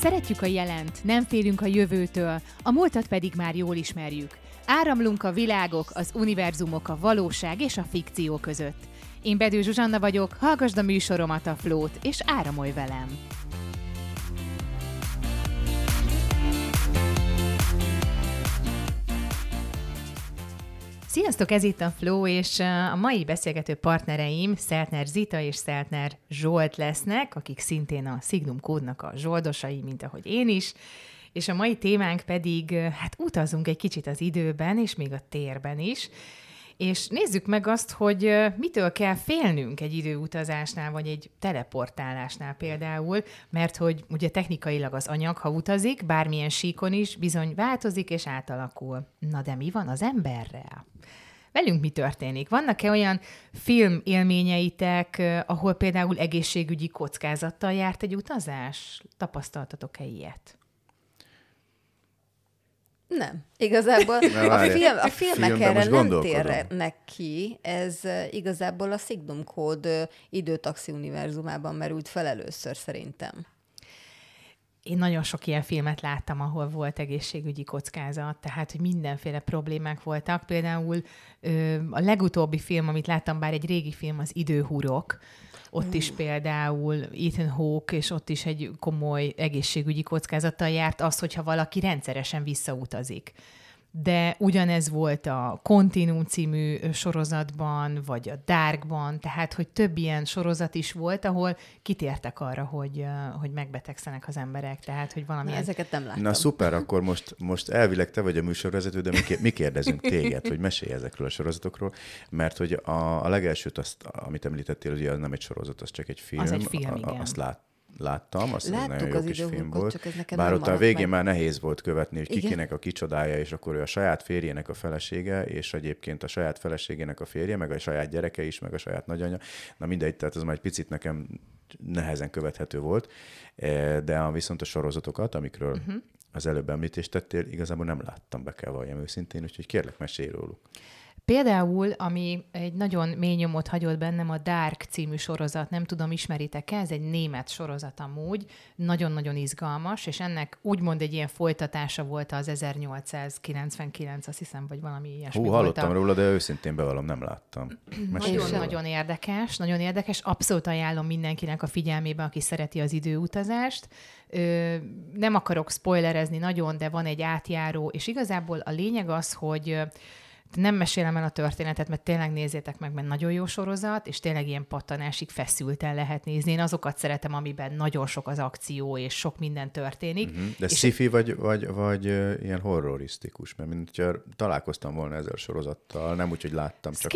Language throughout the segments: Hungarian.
Szeretjük a jelent, nem félünk a jövőtől, a múltat pedig már jól ismerjük. Áramlunk a világok, az univerzumok, a valóság és a fikció között. Én Bedő Zsuzsanna vagyok, hallgasd a műsoromat a Flót, és áramolj velem! Sziasztok, ez itt a Flow, és a mai beszélgető partnereim Szeltner Zita és Szeltner Zsolt lesznek, akik szintén a Signum kódnak a zsoldosai, mint ahogy én is. És a mai témánk pedig, hát utazunk egy kicsit az időben, és még a térben is. És nézzük meg azt, hogy mitől kell félnünk egy időutazásnál, vagy egy teleportálásnál például, mert hogy ugye technikailag az anyag, ha utazik, bármilyen síkon is, bizony változik és átalakul. Na de mi van az emberrel? velünk mi történik? Vannak-e olyan film élményeitek, ahol például egészségügyi kockázattal járt egy utazás? Tapasztaltatok-e ilyet? Nem. Igazából a, film, a filmek erre nem térnek ki. Ez igazából a Signum Code időtaxi univerzumában merült fel először szerintem én nagyon sok ilyen filmet láttam, ahol volt egészségügyi kockázat, tehát hogy mindenféle problémák voltak. Például ö, a legutóbbi film, amit láttam, bár egy régi film, az Időhurok, ott is például Ethan Hawke, és ott is egy komoly egészségügyi kockázattal járt az, hogyha valaki rendszeresen visszautazik de ugyanez volt a Continuum című sorozatban, vagy a Darkban, tehát, hogy több ilyen sorozat is volt, ahol kitértek arra, hogy, hogy megbetegszenek az emberek, tehát, hogy valami... ezeket nem láttam. Na szuper, akkor most, most elvileg te vagy a műsorvezető, de mi, mi kérdezünk téged, hogy mesélj ezekről a sorozatokról, mert hogy a, a legelsőt, azt, amit említettél, ugye az nem egy sorozat, az csak egy film. Az egy film, a, igen. Azt lát, láttam, azt Láttuk nagyon jó az kis film volt. Csak ez nekem Bár ott a végén meg. már nehéz volt követni, hogy Igen. kikinek a kicsodája, és akkor ő a saját férjének a felesége, és egyébként a saját feleségének a férje, meg a saját gyereke is, meg a saját nagyanya. Na mindegy, tehát az már egy picit nekem nehezen követhető volt, Eh, de a, viszont a sorozatokat, amikről uh-huh. az előbb említést tettél, igazából nem láttam, be kell valljam őszintén, úgyhogy kérlek, mesélj róluk. Például, ami egy nagyon mély nyomot hagyott bennem, a Dark című sorozat, nem tudom, ismeritek-e, ez egy német sorozat amúgy, nagyon-nagyon izgalmas, és ennek úgymond egy ilyen folytatása volt az 1899, azt hiszem, vagy valami ilyesmi Hú, volt hallottam a... róla, de őszintén bevallom, nem láttam. Nagyon-nagyon érdekes, nagyon érdekes. Abszolút ajánlom mindenkinek a figyelmébe, aki szereti az időutazást. Ö, nem akarok spoilerezni nagyon, de van egy átjáró, és igazából a lényeg az, hogy nem mesélem el a történetet, mert tényleg nézzétek meg, mert nagyon jó sorozat, és tényleg ilyen pattanásig feszülten lehet nézni. Én azokat szeretem, amiben nagyon sok az akció, és sok minden történik. Uh-huh. De és sci-fi vagy, vagy, vagy ilyen horrorisztikus? Mert mint hogyha találkoztam volna ezzel a sorozattal, nem úgy, hogy láttam, csak.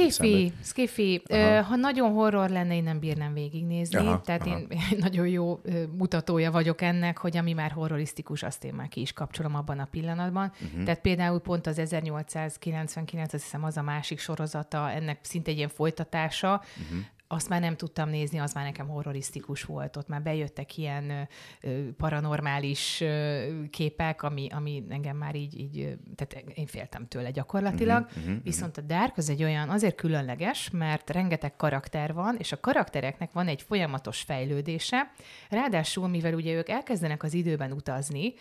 Ö, Aha. ha nagyon horror lenne, én nem bírnám végignézni. Aha, Tehát aha. én nagyon jó mutatója vagyok ennek, hogy ami már horrorisztikus, azt én már ki is kapcsolom abban a pillanatban. Uh-huh. Tehát például pont az 1899, azt hiszem az a másik sorozata, ennek szinte egy ilyen folytatása, uh-huh. azt már nem tudtam nézni, az már nekem horrorisztikus volt. Ott már bejöttek ilyen ö, paranormális ö, képek, ami, ami engem már így, így, tehát én féltem tőle gyakorlatilag. Mhm, mhm. Viszont a Dark az egy olyan azért különleges, mert rengeteg karakter van, és a karaktereknek van egy folyamatos fejlődése. Ráadásul, mivel ugye ők elkezdenek az időben utazni,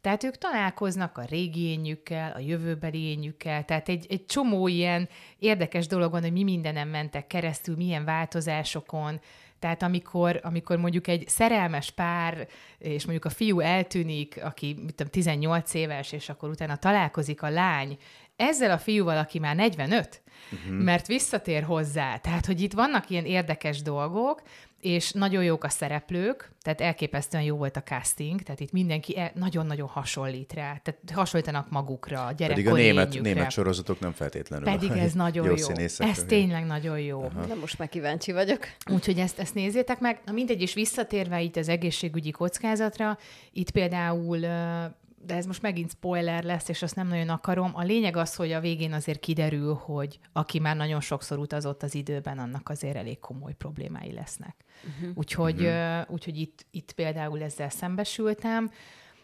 tehát ők találkoznak a régi énjükkel, a jövőbeli énjükkel, tehát egy, egy csomó ilyen érdekes dolog van, hogy mi mindenen mentek keresztül, milyen változásokon, tehát amikor, amikor mondjuk egy szerelmes pár, és mondjuk a fiú eltűnik, aki mit tudom, 18 éves, és akkor utána találkozik a lány, ezzel a fiúval, aki már 45, uh-huh. mert visszatér hozzá. Tehát, hogy itt vannak ilyen érdekes dolgok, és nagyon jók a szereplők, tehát elképesztően jó volt a casting, tehát itt mindenki e- nagyon-nagyon hasonlít rá, tehát hasonlítanak magukra, a Pedig a gyerekkori német, német sorozatok nem feltétlenül. Pedig ez nagyon jó. színészekről. Ez tényleg nagyon jó. Aha. Na most már kíváncsi vagyok. Úgyhogy ezt, ezt nézzétek meg. Na mindegy, és visszatérve itt az egészségügyi kockázatra, itt például de ez most megint spoiler lesz, és azt nem nagyon akarom. A lényeg az, hogy a végén azért kiderül, hogy aki már nagyon sokszor utazott az időben, annak azért elég komoly problémái lesznek. Uh-huh. Úgyhogy, uh-huh. úgyhogy itt, itt például ezzel szembesültem,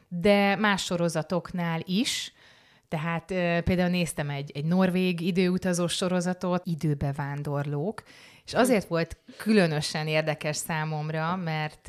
de más sorozatoknál is, tehát például néztem egy, egy norvég időutazós sorozatot, időbe vándorlók, és azért volt különösen érdekes számomra, mert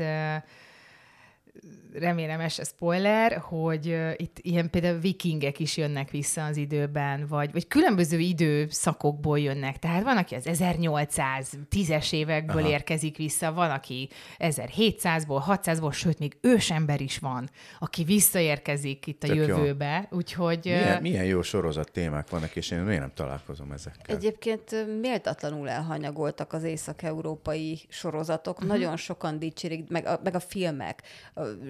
remélem ez spoiler, hogy itt ilyen például vikingek is jönnek vissza az időben, vagy, vagy különböző időszakokból jönnek. Tehát van, aki az 1810-es évekből Aha. érkezik vissza, van, aki 1700-ból, 600-ból, sőt, még ősember is van, aki visszaérkezik itt a Tök jövőbe. Jó. Úgyhogy... Milyen, milyen jó sorozat témák vannak, és én miért nem találkozom ezekkel? Egyébként méltatlanul elhanyagoltak az észak-európai sorozatok. Uh-huh. Nagyon sokan dicsérik, meg a, meg a filmek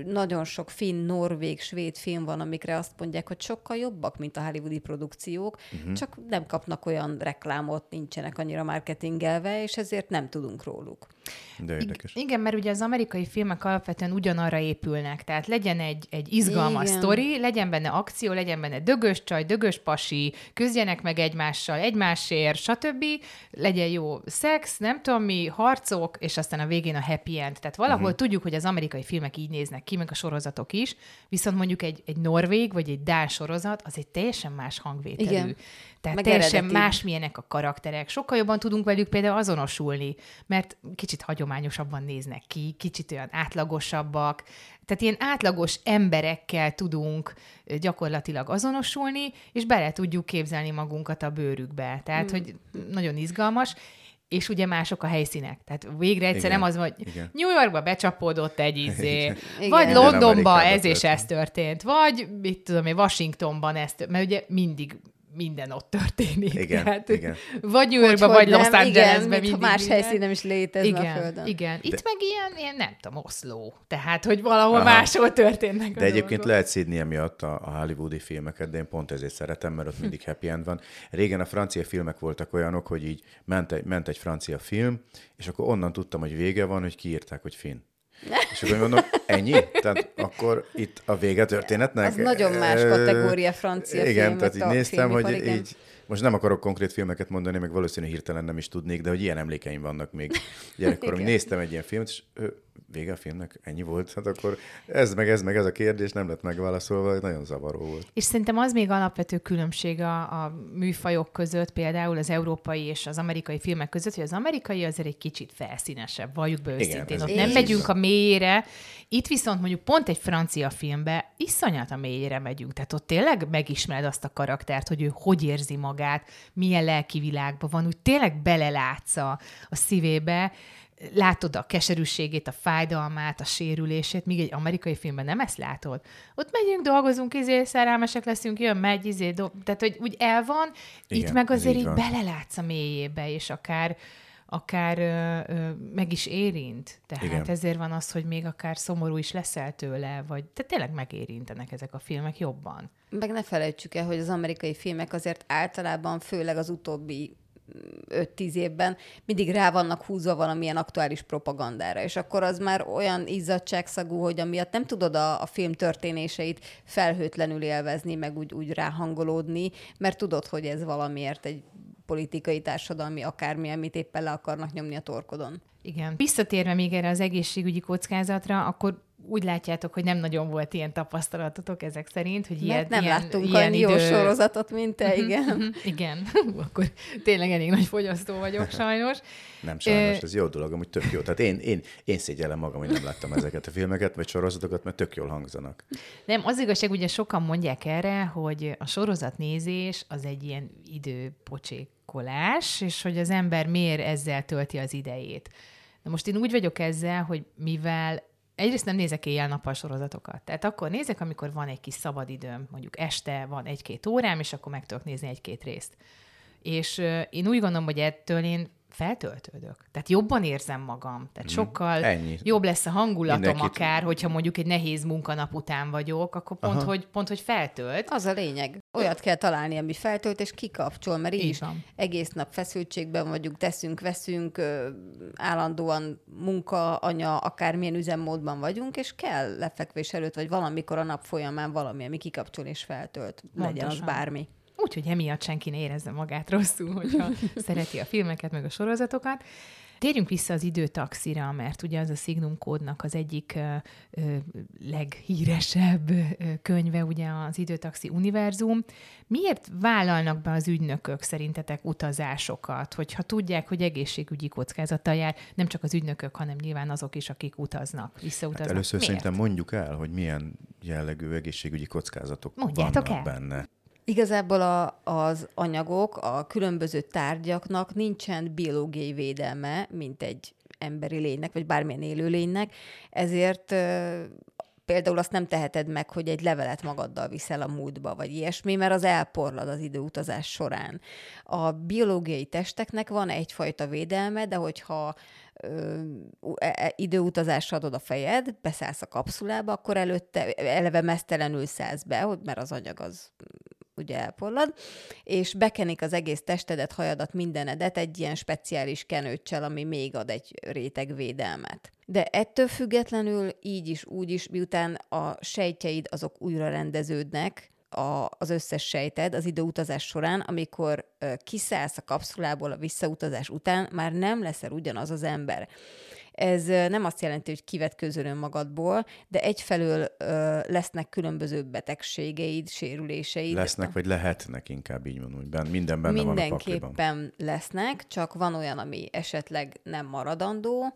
nagyon sok finn, norvég, svéd film van, amikre azt mondják, hogy sokkal jobbak, mint a hollywoodi produkciók, uh-huh. csak nem kapnak olyan reklámot, nincsenek annyira marketingelve, és ezért nem tudunk róluk. De érdekes. I- igen, mert ugye az amerikai filmek alapvetően ugyanarra épülnek, tehát legyen egy, egy izgalmas igen. sztori, legyen benne akció, legyen benne dögös csaj, dögös pasi, küzdjenek meg egymással, egymásért, stb. Legyen jó szex, nem tudom mi, harcok, és aztán a végén a happy end. Tehát valahol uh-huh. tudjuk, hogy az amerikai filmek így néznek ki, meg a sorozatok is, viszont mondjuk egy, egy norvég vagy egy dán sorozat, az egy teljesen más hangvételű. Igen. Tehát Meg teljesen eredeti. másmilyenek a karakterek. Sokkal jobban tudunk velük például azonosulni, mert kicsit hagyományosabban néznek ki, kicsit olyan átlagosabbak. Tehát ilyen átlagos emberekkel tudunk gyakorlatilag azonosulni, és bele tudjuk képzelni magunkat a bőrükbe. Tehát, mm. hogy nagyon izgalmas és ugye mások a helyszínek. Tehát végre egyszer Igen. nem az, hogy Igen. New Yorkba becsapódott egy izé, Igen. vagy. Londonba ez és ez történt, vagy mit tudom én, Washingtonban ez történt, mert ugye mindig minden ott történik. Igen, Tehát, igen. Vagy New Yorkban, vagy Los Angelesben. Igen, más minden. helyszínen is létezne igen, a Földön. Igen, itt De... meg ilyen, ilyen, nem tudom, Oszló. Tehát, hogy valahol Aha. máshol történnek De egyébként dolgok. lehet szídni emiatt a, a hollywoodi filmeket, de én pont ezért szeretem, mert ott mindig happy end van. Régen a francia filmek voltak olyanok, hogy így ment egy, ment egy francia film, és akkor onnan tudtam, hogy vége van, hogy kiírták, hogy finn. És akkor mondom, ennyi? Tehát akkor itt a vége történetnek? Az nagyon más kategória francia Igen, film, tehát így néztem, hogy igen. így most nem akarok konkrét filmeket mondani, meg valószínű hirtelen nem is tudnék, de hogy ilyen emlékeim vannak még gyerekkorom. Néztem egy ilyen filmet, és vége a filmnek, ennyi volt, hát akkor ez meg ez meg ez a kérdés nem lett megválaszolva, nagyon zavaró volt. És szerintem az még alapvető különbség a, a műfajok között, például az európai és az amerikai filmek között, hogy az amerikai azért egy kicsit felszínesebb, valljuk be őszintén. Ott nem megyünk a mélyére, itt viszont mondjuk pont egy francia filmbe iszonyat a mélyére megyünk, tehát ott tényleg megismered azt a karaktert, hogy ő hogy érzi magát, milyen lelki világban van, úgy tényleg belelátsz a, a szívébe, látod a keserűségét, a fájdalmát, a sérülését, míg egy amerikai filmben nem ezt látod. Ott megyünk, dolgozunk, izé, szerelmesek leszünk, jön, megy, izé, do- tehát, hogy úgy el van, Igen, itt meg azért így, így belelátsz a mélyébe, és akár akár ö, ö, meg is érint. Tehát Igen. ezért van az, hogy még akár szomorú is leszel tőle, vagy te tényleg megérintenek ezek a filmek jobban. Meg ne felejtsük el, hogy az amerikai filmek azért általában, főleg az utóbbi 5-10 évben mindig rá vannak húzva valamilyen aktuális propagandára, és akkor az már olyan izzadságszagú, hogy amiatt nem tudod a, a film történéseit felhőtlenül élvezni, meg úgy, úgy ráhangolódni, mert tudod, hogy ez valamiért egy politikai, társadalmi, akármi, amit éppen le akarnak nyomni a torkodon. Igen. Visszatérve még erre az egészségügyi kockázatra, akkor úgy látjátok, hogy nem nagyon volt ilyen tapasztalatotok ezek szerint, hogy ilyen, nem ilyen, láttunk ilyen idő... jó sorozatot, mint te, mhm, igen. Mhm, igen, akkor tényleg elég nagy fogyasztó vagyok sajnos. Nem sajnos, ez jó dolog, amúgy tök jó. Tehát én, én, én szégyellem magam, hogy nem láttam ezeket a filmeket, vagy sorozatokat, mert tök jól hangzanak. Nem, az igazság, ugye sokan mondják erre, hogy a sorozatnézés az egy ilyen időpocsékolás, és hogy az ember miért ezzel tölti az idejét. Na most én úgy vagyok ezzel, hogy mivel egyrészt nem nézek éjjel-nappal sorozatokat. Tehát akkor nézek, amikor van egy kis szabadidőm, mondjuk este van egy-két órám, és akkor meg tudok nézni egy-két részt. És én úgy gondolom, hogy ettől én feltöltődök. Tehát jobban érzem magam. Tehát mm. sokkal Ennyi. jobb lesz a hangulatom Mindenkit... akár, hogyha mondjuk egy nehéz munkanap után vagyok, akkor pont, hogy, pont hogy feltölt. Az a lényeg. Olyat kell találni, ami feltölt, és kikapcsol, mert így, így van. egész nap feszültségben vagyunk, teszünk, veszünk, állandóan munka, anya, akármilyen üzemmódban vagyunk, és kell lefekvés előtt, vagy valamikor a nap folyamán valami, ami kikapcsol és feltölt. Legyen az bármi. Úgyhogy emiatt senki ne érezze magát rosszul, hogyha szereti a filmeket, meg a sorozatokat. Térjünk vissza az időtaxira, mert ugye az a Signum kódnak az egyik ö, ö, leghíresebb ö, könyve, ugye az időtaxi univerzum. Miért vállalnak be az ügynökök szerintetek utazásokat, hogyha tudják, hogy egészségügyi kockázattal jár, nem csak az ügynökök, hanem nyilván azok is, akik utaznak, visszautaznak. Hát először Miért? szerintem mondjuk el, hogy milyen jellegű egészségügyi kockázatok Mondjátok vannak el. benne. Igazából a, az anyagok, a különböző tárgyaknak nincsen biológiai védelme, mint egy emberi lénynek, vagy bármilyen élőlénynek, ezért például azt nem teheted meg, hogy egy levelet magaddal viszel a múltba, vagy ilyesmi, mert az elporlad az időutazás során. A biológiai testeknek van egyfajta védelme, de hogyha ö, e- e- időutazásra adod a fejed, beszállsz a kapszulába, akkor előtte eleve mesztelenül szállsz be, mert az anyag az ugye elporlad, és bekenik az egész testedet, hajadat, mindenedet egy ilyen speciális kenőccsel, ami még ad egy réteg védelmet. De ettől függetlenül így is, úgy is, miután a sejtjeid azok újra rendeződnek, a, az összes sejted az időutazás során, amikor ö, kiszállsz a kapszulából a visszautazás után, már nem leszel ugyanaz az ember. Ez nem azt jelenti, hogy kivetkőzöl önmagadból, de egyfelől ö, lesznek különböző betegségeid, sérüléseid. Lesznek, vagy lehetnek inkább így mondom, hogy minden benne van a pakliban. Mindenképpen lesznek, csak van olyan, ami esetleg nem maradandó,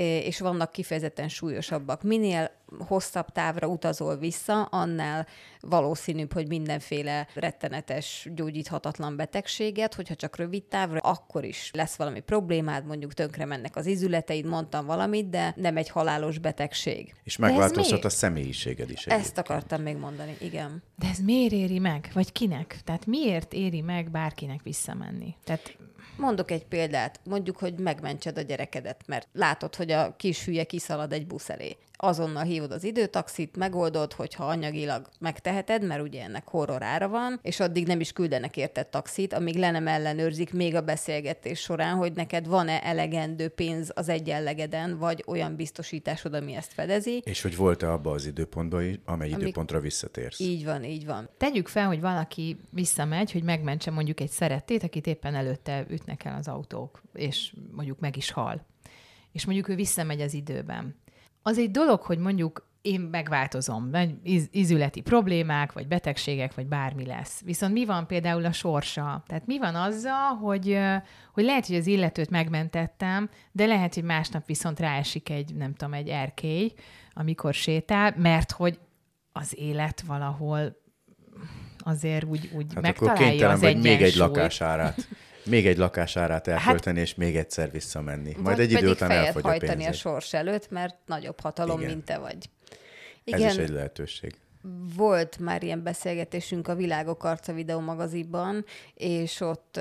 és vannak kifejezetten súlyosabbak. Minél hosszabb távra utazol vissza, annál valószínűbb, hogy mindenféle rettenetes, gyógyíthatatlan betegséget, hogyha csak rövid távra, akkor is lesz valami problémád, mondjuk tönkre mennek az izületeid, mondtam valamit, de nem egy halálos betegség. És megváltozhat a személyiséged is. Ezt egyébként. akartam még mondani, igen. De ez miért éri meg? Vagy kinek? Tehát miért éri meg bárkinek visszamenni? Tehát Mondok egy példát, mondjuk, hogy megmentsed a gyerekedet, mert látod, hogy a kis hülye kiszalad egy busz elé. Azonnal hívod az időtaxit, megoldod, hogyha anyagilag megteheted, mert ugye ennek horror ára van, és addig nem is küldenek érted taxit, amíg le nem ellenőrzik még a beszélgetés során, hogy neked van-e elegendő pénz az egyenlegeden, vagy olyan biztosításod, ami ezt fedezi. És hogy volt-e abba az időpontban, is, amely Amik- időpontra visszatérsz. Így van, így van. tegyük fel, hogy valaki visszamegy, hogy megmentse mondjuk egy szerettét, akit éppen előtte ütnek el az autók, és mondjuk meg is hal. És mondjuk ő visszamegy az időben. Az egy dolog, hogy mondjuk én megváltozom, vagy ízületi problémák, vagy betegségek, vagy bármi lesz. Viszont mi van például a sorsa? Tehát mi van azzal, hogy, hogy lehet, hogy az illetőt megmentettem, de lehet, hogy másnap viszont ráesik egy, nem tudom, egy erkély, amikor sétál, mert hogy az élet valahol azért úgy, úgy Hát akkor megtalálja kénytelen az vagy még egy lakásárát. Még egy lakásárát elkölteni, és még egyszer visszamenni. Majd egy idő után elfogy a hajtani a pénzed. sors előtt, mert nagyobb hatalom, Igen. mint te vagy. Ez is egy lehetőség. Volt már ilyen beszélgetésünk a Világok Arca videó magazinban, és ott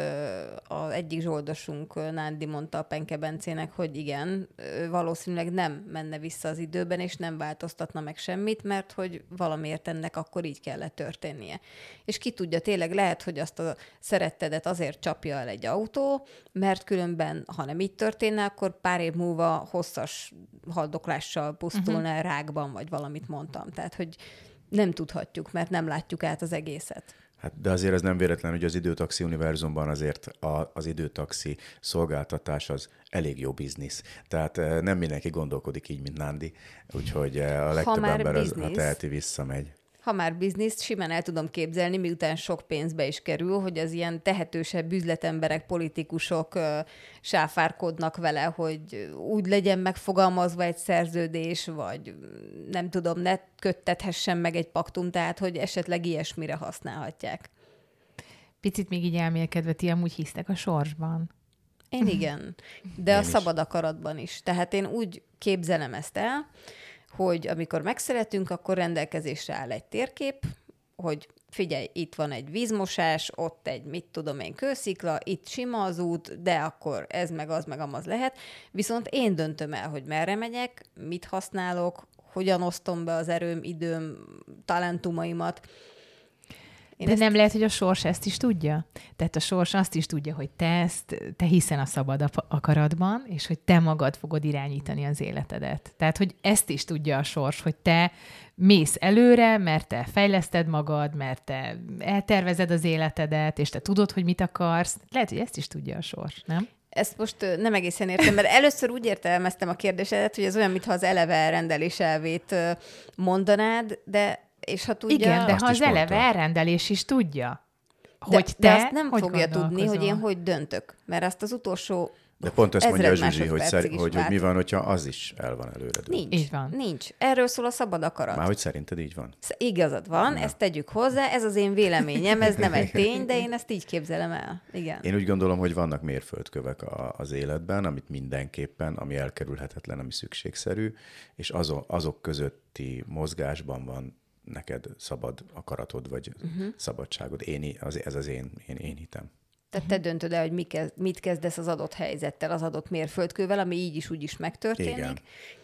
az egyik zsoldosunk, Nándi mondta a Penke Bencének, hogy igen, valószínűleg nem menne vissza az időben, és nem változtatna meg semmit, mert hogy valamiért ennek akkor így kellett történnie. És ki tudja, tényleg lehet, hogy azt a szerettedet azért csapja el egy autó, mert különben, ha nem így történne, akkor pár év múlva hosszas haldoklással pusztulna uh-huh. rákban, vagy valamit mondtam. Tehát, hogy nem tudhatjuk, mert nem látjuk át az egészet. Hát, de azért ez nem véletlen, hogy az időtaxi univerzumban azért a, az időtaxi szolgáltatás az elég jó biznisz. Tehát eh, nem mindenki gondolkodik így, mint Nándi, úgyhogy eh, a legtöbb ember, az, ha biznisz. teheti, visszamegy. Ha már bizniszt, simán el tudom képzelni, miután sok pénzbe is kerül, hogy az ilyen tehetősebb üzletemberek, politikusok ö, sáfárkodnak vele, hogy úgy legyen megfogalmazva egy szerződés, vagy nem tudom, ne köttethessen meg egy paktum, tehát hogy esetleg ilyesmire használhatják. Picit még így elmélkedve, ti amúgy hisztek a sorsban. Én igen, de Én a is. szabad akaratban is. Tehát én úgy képzelem ezt el, hogy amikor megszeretünk, akkor rendelkezésre áll egy térkép, hogy figyelj, itt van egy vízmosás, ott egy, mit tudom én, kőszikla, itt sima az út, de akkor ez meg az meg amaz lehet. Viszont én döntöm el, hogy merre megyek, mit használok, hogyan osztom be az erőm, időm, talentumaimat, Én De ezt... nem lehet, hogy a sors ezt is tudja? Tehát a sors azt is tudja, hogy te ezt, te hiszen a szabad akaratban, és hogy te magad fogod irányítani az életedet. Tehát, hogy ezt is tudja a sors, hogy te mész előre, mert te fejleszted magad, mert te eltervezed az életedet, és te tudod, hogy mit akarsz. Lehet, hogy ezt is tudja a sors, nem? Ezt most nem egészen értem, mert először úgy értelmeztem a kérdésedet, hogy ez olyan, mintha az eleve rendelés elvét mondanád, de és ha tudja... Igen, de ha az eleve elrendelés is tudja, de, hogy te de azt nem hogy fogja tudni, hogy én hogy döntök, mert azt az utolsó de pont ezt mondja a Zsuzsi, hogy, szer, hogy, hogy mi van, hogyha az is el van előre. Nincs. Így van. Nincs. Erről szól a szabad akarat. Már hogy szerinted így van? Igazad van, ja. ezt tegyük hozzá, ez az én véleményem, ez nem egy tény, de én ezt így képzelem el. Igen. Én úgy gondolom, hogy vannak mérföldkövek a, az életben, amit mindenképpen, ami elkerülhetetlen, ami szükségszerű, és azok, azok közötti mozgásban van neked szabad akaratod, vagy uh-huh. szabadságod. Én, az, ez az én, én, én hitem. Tehát te döntöd el, hogy mi kezd, mit kezdesz az adott helyzettel, az adott mérföldkővel, ami így is úgy is megtörténik. Igen.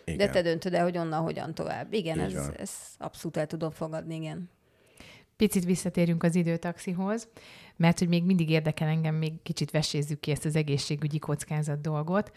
Igen. De te döntöd el, hogy onnan hogyan tovább. Igen, ez, ez abszolút el tudom fogadni, igen. Picit visszatérünk az időtaxihoz, mert hogy még mindig érdekel engem, még kicsit vesézzük ki ezt az egészségügyi kockázat dolgot.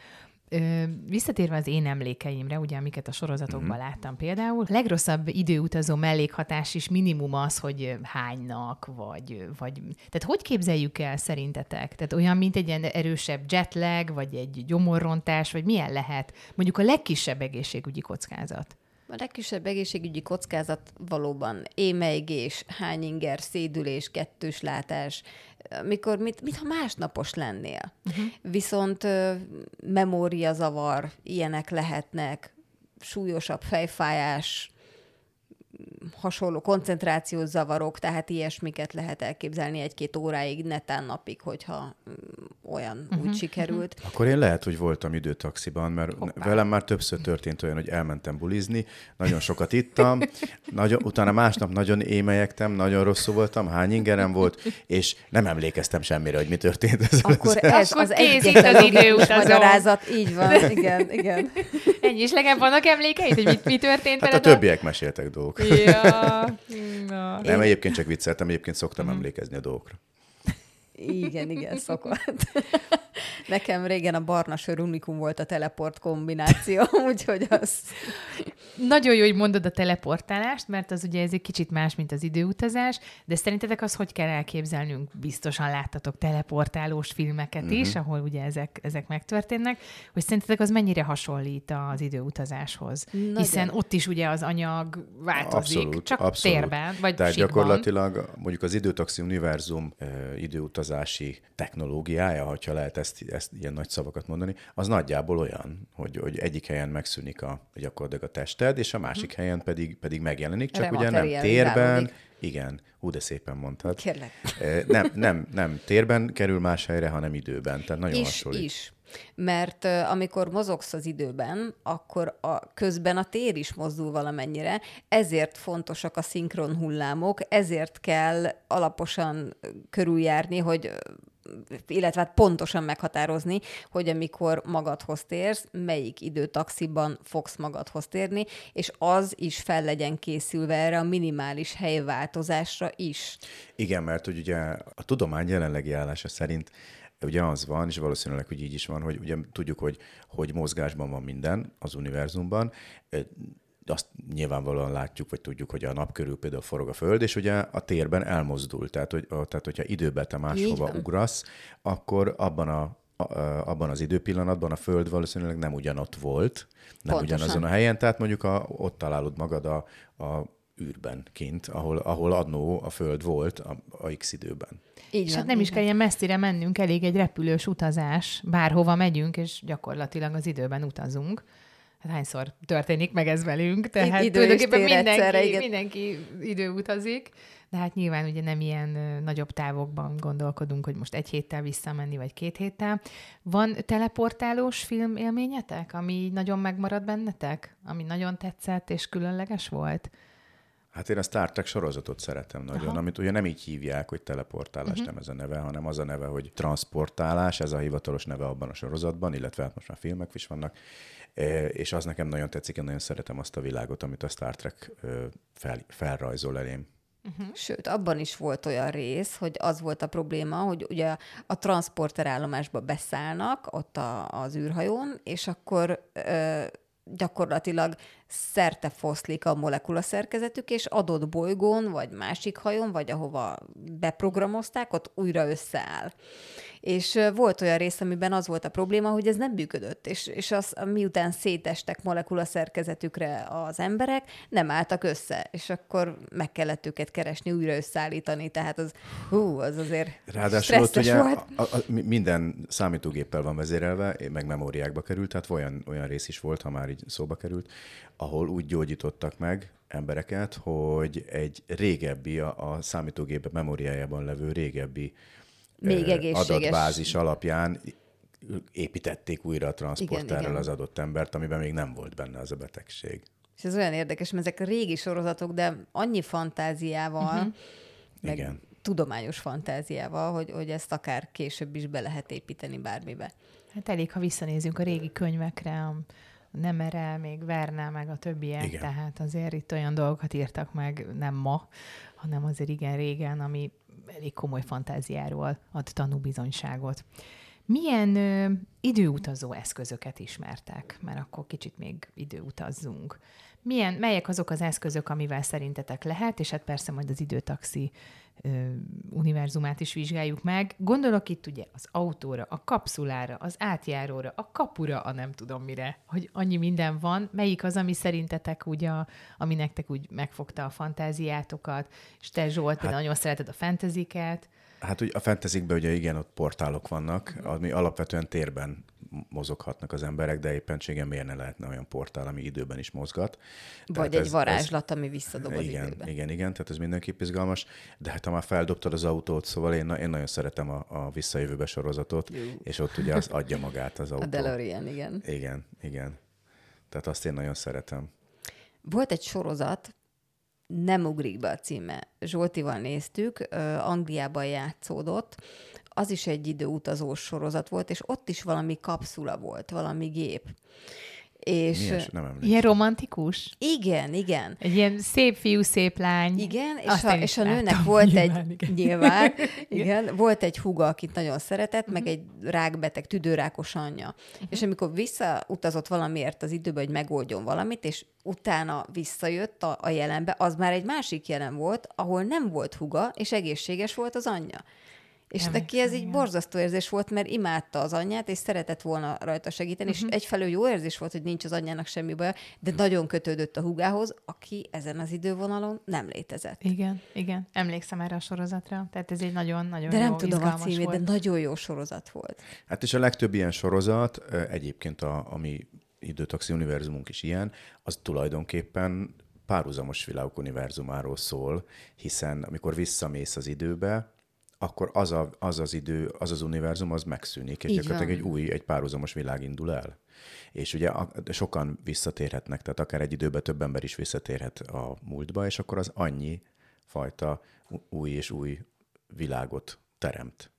Visszatérve az én emlékeimre, ugye, amiket a sorozatokban mm-hmm. láttam például, legrosszabb időutazó mellékhatás is minimum az, hogy hánynak, vagy, vagy... Tehát hogy képzeljük el szerintetek? Tehát olyan, mint egy ilyen erősebb jetlag, vagy egy gyomorrontás, vagy milyen lehet mondjuk a legkisebb egészségügyi kockázat? A legkisebb egészségügyi kockázat valóban émeigés, hányinger, szédülés, kettős látás, mikor, mit, mit ha másnapos lennél. Uh-huh. Viszont memóriazavar, ilyenek lehetnek, súlyosabb fejfájás, hasonló koncentrációs zavarok, tehát ilyesmiket lehet elképzelni egy-két óráig, netán napig, hogyha mm, olyan uh-huh, úgy mhm, sikerült. Uh-huh. Akkor én lehet, hogy voltam időtaxiban, mert Hoppá. velem már többször történt olyan, hogy elmentem bulizni, nagyon sokat ittam, nagyon, utána másnap nagyon émelyektem, nagyon rosszul voltam, hány ingerem volt, és nem emlékeztem semmire, hogy mi történt. Ez Akkor az ez az egyetlen az időutazó. magyarázat, így van, igen, igen. Ennyi, és legalább vannak emlékeid, hogy mit, mi történt hát a többiek meséltek dolgokat. Ja. Na. Nem, egyébként csak vicceltem, egyébként szoktam mm. emlékezni a dolgokra. Igen, igen, szokott. Nekem régen a barna sör unikum volt a teleport kombináció, úgyhogy az... Nagyon jó, hogy mondod a teleportálást, mert az ugye ez egy kicsit más, mint az időutazás, de szerintetek az hogy kell elképzelnünk? Biztosan láttatok teleportálós filmeket uh-huh. is, ahol ugye ezek, ezek megtörténnek, hogy szerintetek az mennyire hasonlít az időutazáshoz? Nagyon. Hiszen ott is ugye az anyag változik, abszolút, csak abszolút. térben, vagy Tehát síkban. gyakorlatilag mondjuk az időtaxi univerzum uh, időutazási technológiája, hogyha lehet ezt, ezt ilyen nagy szavakat mondani, az nagyjából olyan, hogy, hogy egyik helyen megszűnik a, gyakorlatilag a tested, és a másik hm. helyen pedig, pedig megjelenik, csak ugye nem térben, igen, hú, de szépen mondtad. Kérlek. Nem, nem, nem térben kerül más helyre, hanem időben, tehát nagyon is, hasonlít. Is, mert amikor mozogsz az időben, akkor a, közben a tér is mozdul valamennyire, ezért fontosak a szinkron hullámok, ezért kell alaposan körüljárni, hogy illetve hát pontosan meghatározni, hogy amikor magadhoz térsz, melyik időtaxiban fogsz magadhoz térni, és az is fel legyen készülve erre a minimális helyváltozásra is. Igen, mert hogy ugye a tudomány jelenlegi állása szerint ugye az van, és valószínűleg, hogy így is van, hogy ugye tudjuk, hogy, hogy mozgásban van minden az univerzumban, azt nyilvánvalóan látjuk, vagy tudjuk, hogy a nap körül például forog a Föld, és ugye a térben elmozdul. Tehát, hogy, tehát hogyha időben te máshova ugrasz, akkor abban a abban az időpillanatban a Föld valószínűleg nem ugyanott volt, nem Pontosan. ugyanazon a helyen, tehát mondjuk a, ott találod magad a, a űrben kint, ahol, ahol adnó a Föld volt a, a X időben. Így és van, hát nem is kell ilyen messzire mennünk, elég egy repülős utazás, bárhova megyünk, és gyakorlatilag az időben utazunk. Hát hányszor történik meg ez velünk, tehát Idő tulajdonképpen mindenki, egyszerre, mindenki idő utazik, de hát nyilván ugye nem ilyen ö, nagyobb távokban gondolkodunk, hogy most egy héttel visszamenni, vagy két héttel. Van teleportálós film élményetek, ami nagyon megmarad bennetek? Ami nagyon tetszett és különleges volt? Hát én a Star Trek sorozatot szeretem nagyon, Aha. amit ugye nem így hívják, hogy teleportálás, uh-huh. nem ez a neve, hanem az a neve, hogy transportálás, ez a hivatalos neve abban a sorozatban, illetve hát most már filmek is vannak, e, és az nekem nagyon tetszik, én nagyon szeretem azt a világot, amit a Star Trek fel, felrajzol elém. Uh-huh. Sőt, abban is volt olyan rész, hogy az volt a probléma, hogy ugye a transporterállomásba beszállnak ott a, az űrhajón, és akkor ö, gyakorlatilag szerte foszlik a molekula szerkezetük, és adott bolygón, vagy másik hajón, vagy ahova beprogramozták, ott újra összeáll. És volt olyan rész, amiben az volt a probléma, hogy ez nem működött, és, és az, miután szétestek molekula szerkezetükre az emberek, nem álltak össze, és akkor meg kellett őket keresni, újra összeállítani, tehát az, hú, az azért Ráadásul ott ugye volt. A, a, minden számítógéppel van vezérelve, meg memóriákba került, tehát olyan, olyan rész is volt, ha már így szóba került, ahol úgy gyógyítottak meg embereket, hogy egy régebbi, a, a számítógép memóriájában levő régebbi még egészséges. adatbázis alapján építették újra a transportárral az adott embert, amiben még nem volt benne az a betegség. És ez olyan érdekes, mert ezek a régi sorozatok, de annyi fantáziával, uh-huh. meg Igen. tudományos fantáziával, hogy, hogy ezt akár később is be lehet építeni bármibe. Hát elég, ha visszanézünk a régi könyvekre, a Nemere, még Verne, meg a többiek, Igen. tehát azért itt olyan dolgokat írtak meg, nem ma, hanem azért igen régen, ami elég komoly fantáziáról ad tanúbizonyságot. Milyen ö, időutazó eszközöket ismertek? Mert akkor kicsit még időutazzunk. Milyen, melyek azok az eszközök, amivel szerintetek lehet, és hát persze majd az időtaxi univerzumát is vizsgáljuk meg. Gondolok itt ugye az autóra, a kapszulára, az átjáróra, a kapura, a nem tudom mire, hogy annyi minden van. Melyik az, ami szerintetek ugye, ami nektek úgy megfogta a fantáziátokat, és te Zsolt hát, nagyon szereted a fantaziket. Hát úgy a fentezikben ugye igen, ott portálok vannak, ami alapvetően térben mozoghatnak az emberek, de éppenségen miért ne lehetne olyan portál, ami időben is mozgat. Vagy tehát egy ez, varázslat, ez, ami visszadob az igen, időbe. Igen, igen, tehát ez mindenképp izgalmas, de hát ha már feldobtad az autót, szóval én, én nagyon szeretem a, a visszajövőbe sorozatot, Jó. és ott ugye az adja magát az autó. A DeLorean, igen. Igen, igen. Tehát azt én nagyon szeretem. Volt egy sorozat, nem ugrik be a címe. Zsoltival néztük, Angliában játszódott, az is egy időutazós sorozat volt, és ott is valami kapszula volt, valami gép. És Milyen, nem ilyen romantikus? Igen, igen. Egy ilyen szép fiú, szép lány. Igen, és a, és a nőnek volt nyilván, egy, igen. nyilván, igen, volt egy húga, akit nagyon szeretett, uh-huh. meg mhm. egy rákbeteg, tüdőrákos anyja. Uh-huh. És amikor visszautazott valamiért az időbe, hogy megoldjon valamit, és utána visszajött a, a jelenbe, az már egy másik jelen volt, ahol nem volt huga, és egészséges volt az anyja. És nem neki ez így borzasztó érzés volt, mert imádta az anyját, és szeretett volna rajta segíteni, uh-huh. és mhm. egyfelől jó érzés volt, hogy nincs az anyjának semmi baja, de nagyon kötődött a hugához, aki ezen az idővonalon nem létezett. Igen, igen. Emlékszem erre a sorozatra, tehát ez egy nagyon-nagyon De nem jó, tudom a címét, volt. de nagyon jó sorozat volt. Hát és a legtöbb ilyen sorozat, egyébként a, ami időtaxi univerzumunk is ilyen, az tulajdonképpen párhuzamos világok univerzumáról szól, hiszen amikor visszamész az időbe, akkor az, a, az az idő, az az univerzum, az megszűnik, és gyakorlatilag egy új, egy párhuzamos világ indul el. És ugye a, sokan visszatérhetnek, tehát akár egy időben több ember is visszatérhet a múltba, és akkor az annyi fajta új és új világot teremt.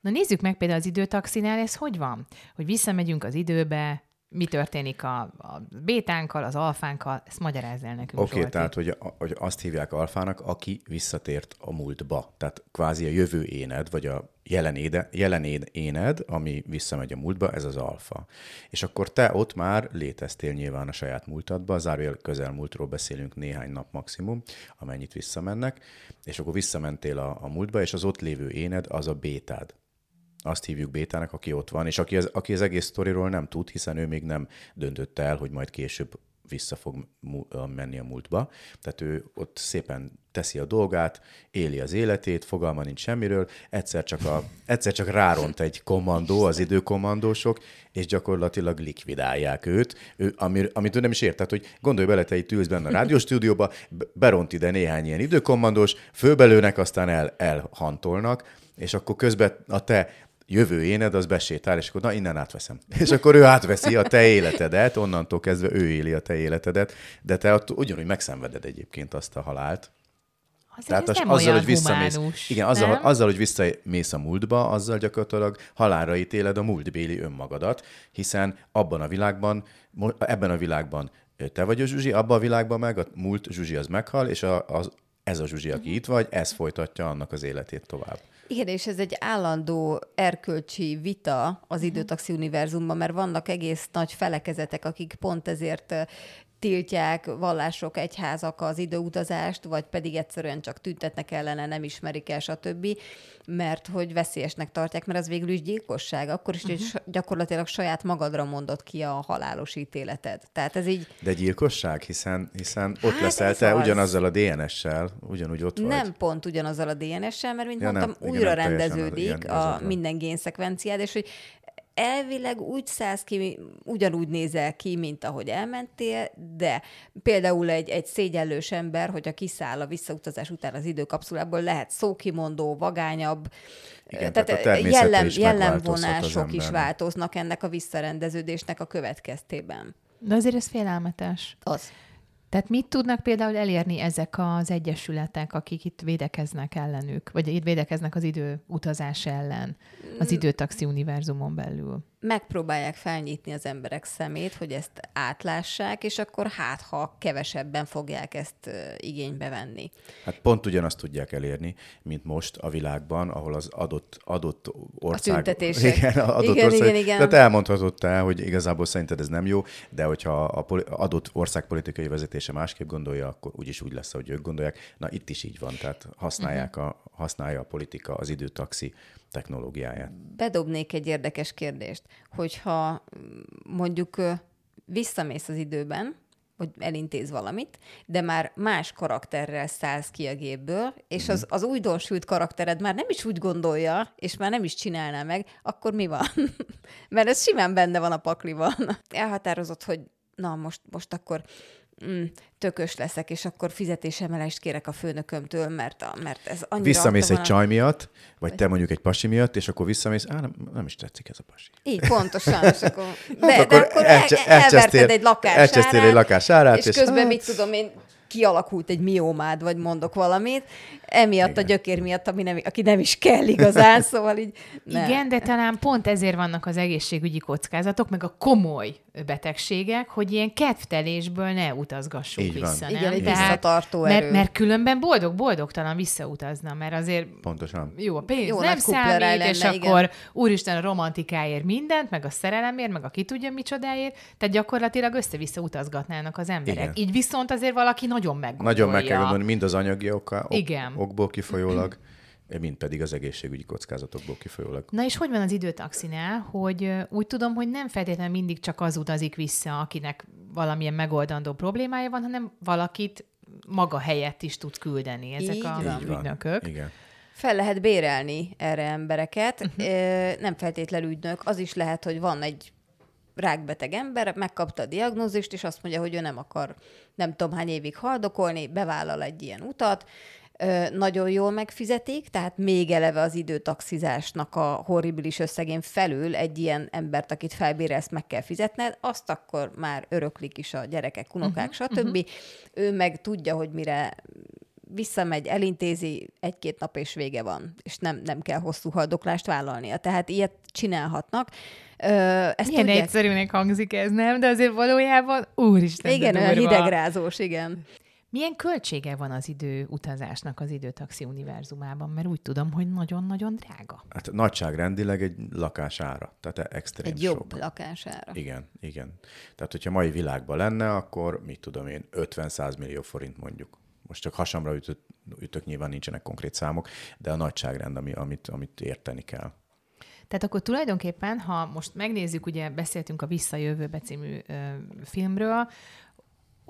Na nézzük meg például az időtaxinál, ez hogy van? Hogy visszamegyünk az időbe, mi történik a, a bétánkkal, az alfánkkal, ezt magyarázz el nekünk. Oké, okay, tehát hogy, hogy azt hívják alfának, aki visszatért a múltba. Tehát kvázi a jövő éned, vagy a jelen, éde, jelen éned, ami visszamegy a múltba, ez az alfa. És akkor te ott már léteztél nyilván a saját múltadba, zárójel közelmúltról beszélünk néhány nap maximum, amennyit visszamennek, és akkor visszamentél a, a múltba, és az ott lévő éned az a bétád azt hívjuk Bétának, aki ott van, és aki az, aki az egész sztoriról nem tud, hiszen ő még nem döntötte el, hogy majd később vissza fog menni a múltba. Tehát ő ott szépen teszi a dolgát, éli az életét, fogalma nincs semmiről, egyszer csak, a, egyszer csak ráront egy kommandó, az időkommandósok, és gyakorlatilag likvidálják őt, ő, ami, amit ő nem is ért. Tehát, hogy gondolj bele, te itt ülsz benne a rádióstúdióba, beront ide néhány ilyen időkommandós, fölbelőnek, aztán el, elhantolnak, és akkor közben a te jövő éned az besétál, és akkor na, innen átveszem. És akkor ő átveszi a te életedet, onnantól kezdve ő éli a te életedet, de te ott ugyanúgy megszenveded egyébként azt a halált. Azért Tehát az, azzal, hogy visszamész, humánus, igen, azzal, azzal, hogy visszamész a múltba, azzal gyakorlatilag halálra ítéled a múltbéli önmagadat, hiszen abban a világban, ebben a világban te vagy a Zsuzsi, abban a világban meg a múlt Zsuzsi az meghal, és a, az ez a Zsuzsi, aki itt vagy, ez folytatja annak az életét tovább. Igen, és ez egy állandó erkölcsi vita az időtaxi univerzumban, mert vannak egész nagy felekezetek, akik pont ezért tiltják vallások, egyházak az időutazást, vagy pedig egyszerűen csak tüntetnek ellene, nem ismerik el, stb., mert hogy veszélyesnek tartják, mert az végül is gyilkosság. Akkor is, uh-huh. hogy gyakorlatilag saját magadra mondott ki a halálos ítéleted. Tehát ez így... De gyilkosság, hiszen, hiszen ott hát leszel te az. ugyanazzal a DNS-sel, ugyanúgy ott vagy. Nem pont ugyanazzal a DNS-sel, mert mint ja, mondtam, nem, újra igen, rendeződik az, igen, a minden génszekvenciád, és hogy elvileg úgy szállsz ki, ugyanúgy nézel ki, mint ahogy elmentél, de például egy, egy szégyellős ember, hogyha kiszáll a visszautazás után az időkapszulából, lehet szókimondó, vagányabb, igen, tehát, tehát jellem, jellemvonások is változnak ennek a visszarendeződésnek a következtében. De azért ez félelmetes. Az. Tehát mit tudnak például elérni ezek az egyesületek, akik itt védekeznek ellenük, vagy itt védekeznek az idő utazás ellen, az mm. időtaxi univerzumon belül? Megpróbálják felnyitni az emberek szemét, hogy ezt átlássák, és akkor hát, ha kevesebben fogják ezt igénybe venni. Hát pont ugyanazt tudják elérni, mint most a világban, ahol az adott, adott ország... A tüntetések. Igen, adott igen, ország, igen, igen. Tehát elmondhatod te, hogy igazából szerinted ez nem jó, de hogyha a poli, adott ország politikai vezetése másképp gondolja, akkor úgyis úgy lesz, hogy ők gondolják. Na itt is így van, tehát használják uh-huh. a, használja a politika az időtaxi technológiáját. Bedobnék egy érdekes kérdést, hogyha mm, mondjuk visszamész az időben, hogy elintéz valamit, de már más karakterrel szállsz ki a gépből, és az, az újdonsült karaktered már nem is úgy gondolja, és már nem is csinálná meg, akkor mi van? Mert ez simán benne van a pakliban. Elhatározott, hogy na, most, most akkor mm, tökös leszek, és akkor fizetésemelést kérek a főnökömtől, mert, a, mert ez annyira... Visszamész egy csaj miatt, vagy te mondjuk egy pasi miatt, és akkor visszamész, á, nem, nem is tetszik ez a pasi. Így, pontosan, és akkor... De, hát akkor, de akkor elcse, el, elverted egy lakás árát, egy lakás árát, és, és közben hát... mit tudom én, kialakult egy miómád, vagy mondok valamit, emiatt Igen. a gyökér miatt, ami nem, aki nem is kell igazán, szóval így nem. Igen, de talán pont ezért vannak az egészségügyi kockázatok, meg a komoly betegségek, hogy ilyen kedvtelésből ne utazgassunk Így vissza. Van. Nem? Igen, egy Tehát, visszatartó erő. Mert, mert különben boldog-boldogtalan visszautazna, mert azért Pontosan. jó, a pénz jó, nem számít, lenne, és igen. akkor úristen a romantikáért mindent, meg a szerelemért, meg a ki tudja micsodáért, tehát gyakorlatilag össze-vissza utazgatnának az emberek. Igen. Így viszont azért valaki nagyon meggondolja. Nagyon meg kell gondolni, mind az anyagi oka, ok, igen. okból kifolyólag, mint pedig az egészségügyi kockázatokból kifolyólag. Na és hogy van az időtaxinál, hogy úgy tudom, hogy nem feltétlenül mindig csak az utazik vissza, akinek valamilyen megoldandó problémája van, hanem valakit maga helyett is tud küldeni ezek Így a van. ügynökök. Igen. Fel lehet bérelni erre embereket, uh-huh. nem feltétlenül ügynök, az is lehet, hogy van egy rákbeteg ember, megkapta a diagnózist, és azt mondja, hogy ő nem akar nem tudom hány évig haldokolni, bevállal egy ilyen utat, nagyon jól megfizetik, tehát még eleve az időtaxizásnak a horribilis összegén felül egy ilyen embert, akit felbérelsz, meg kell fizetned, azt akkor már öröklik is a gyerekek, unokák, uh-huh, stb. Uh-huh. Ő meg tudja, hogy mire visszamegy, elintézi, egy-két nap és vége van, és nem, nem kell hosszú haldoklást vállalnia. Tehát ilyet csinálhatnak. Ö, ezt Milyen tudják... egyszerűnek hangzik ez, nem? De azért valójában, úristen, Igen, olyan hidegrázós, igen. Milyen költsége van az idő utazásnak az időtaxi univerzumában? Mert úgy tudom, hogy nagyon-nagyon drága. Hát nagyságrendileg egy lakására, tehát extrém Egy jobb sok. lakására. Igen, igen. Tehát, hogyha mai világban lenne, akkor mit tudom én, 50-100 millió forint mondjuk. Most csak hasamra ütött, ütök, nyilván nincsenek konkrét számok, de a nagyságrend, ami, amit, amit érteni kell. Tehát akkor tulajdonképpen, ha most megnézzük, ugye beszéltünk a Visszajövőbe című ö, filmről,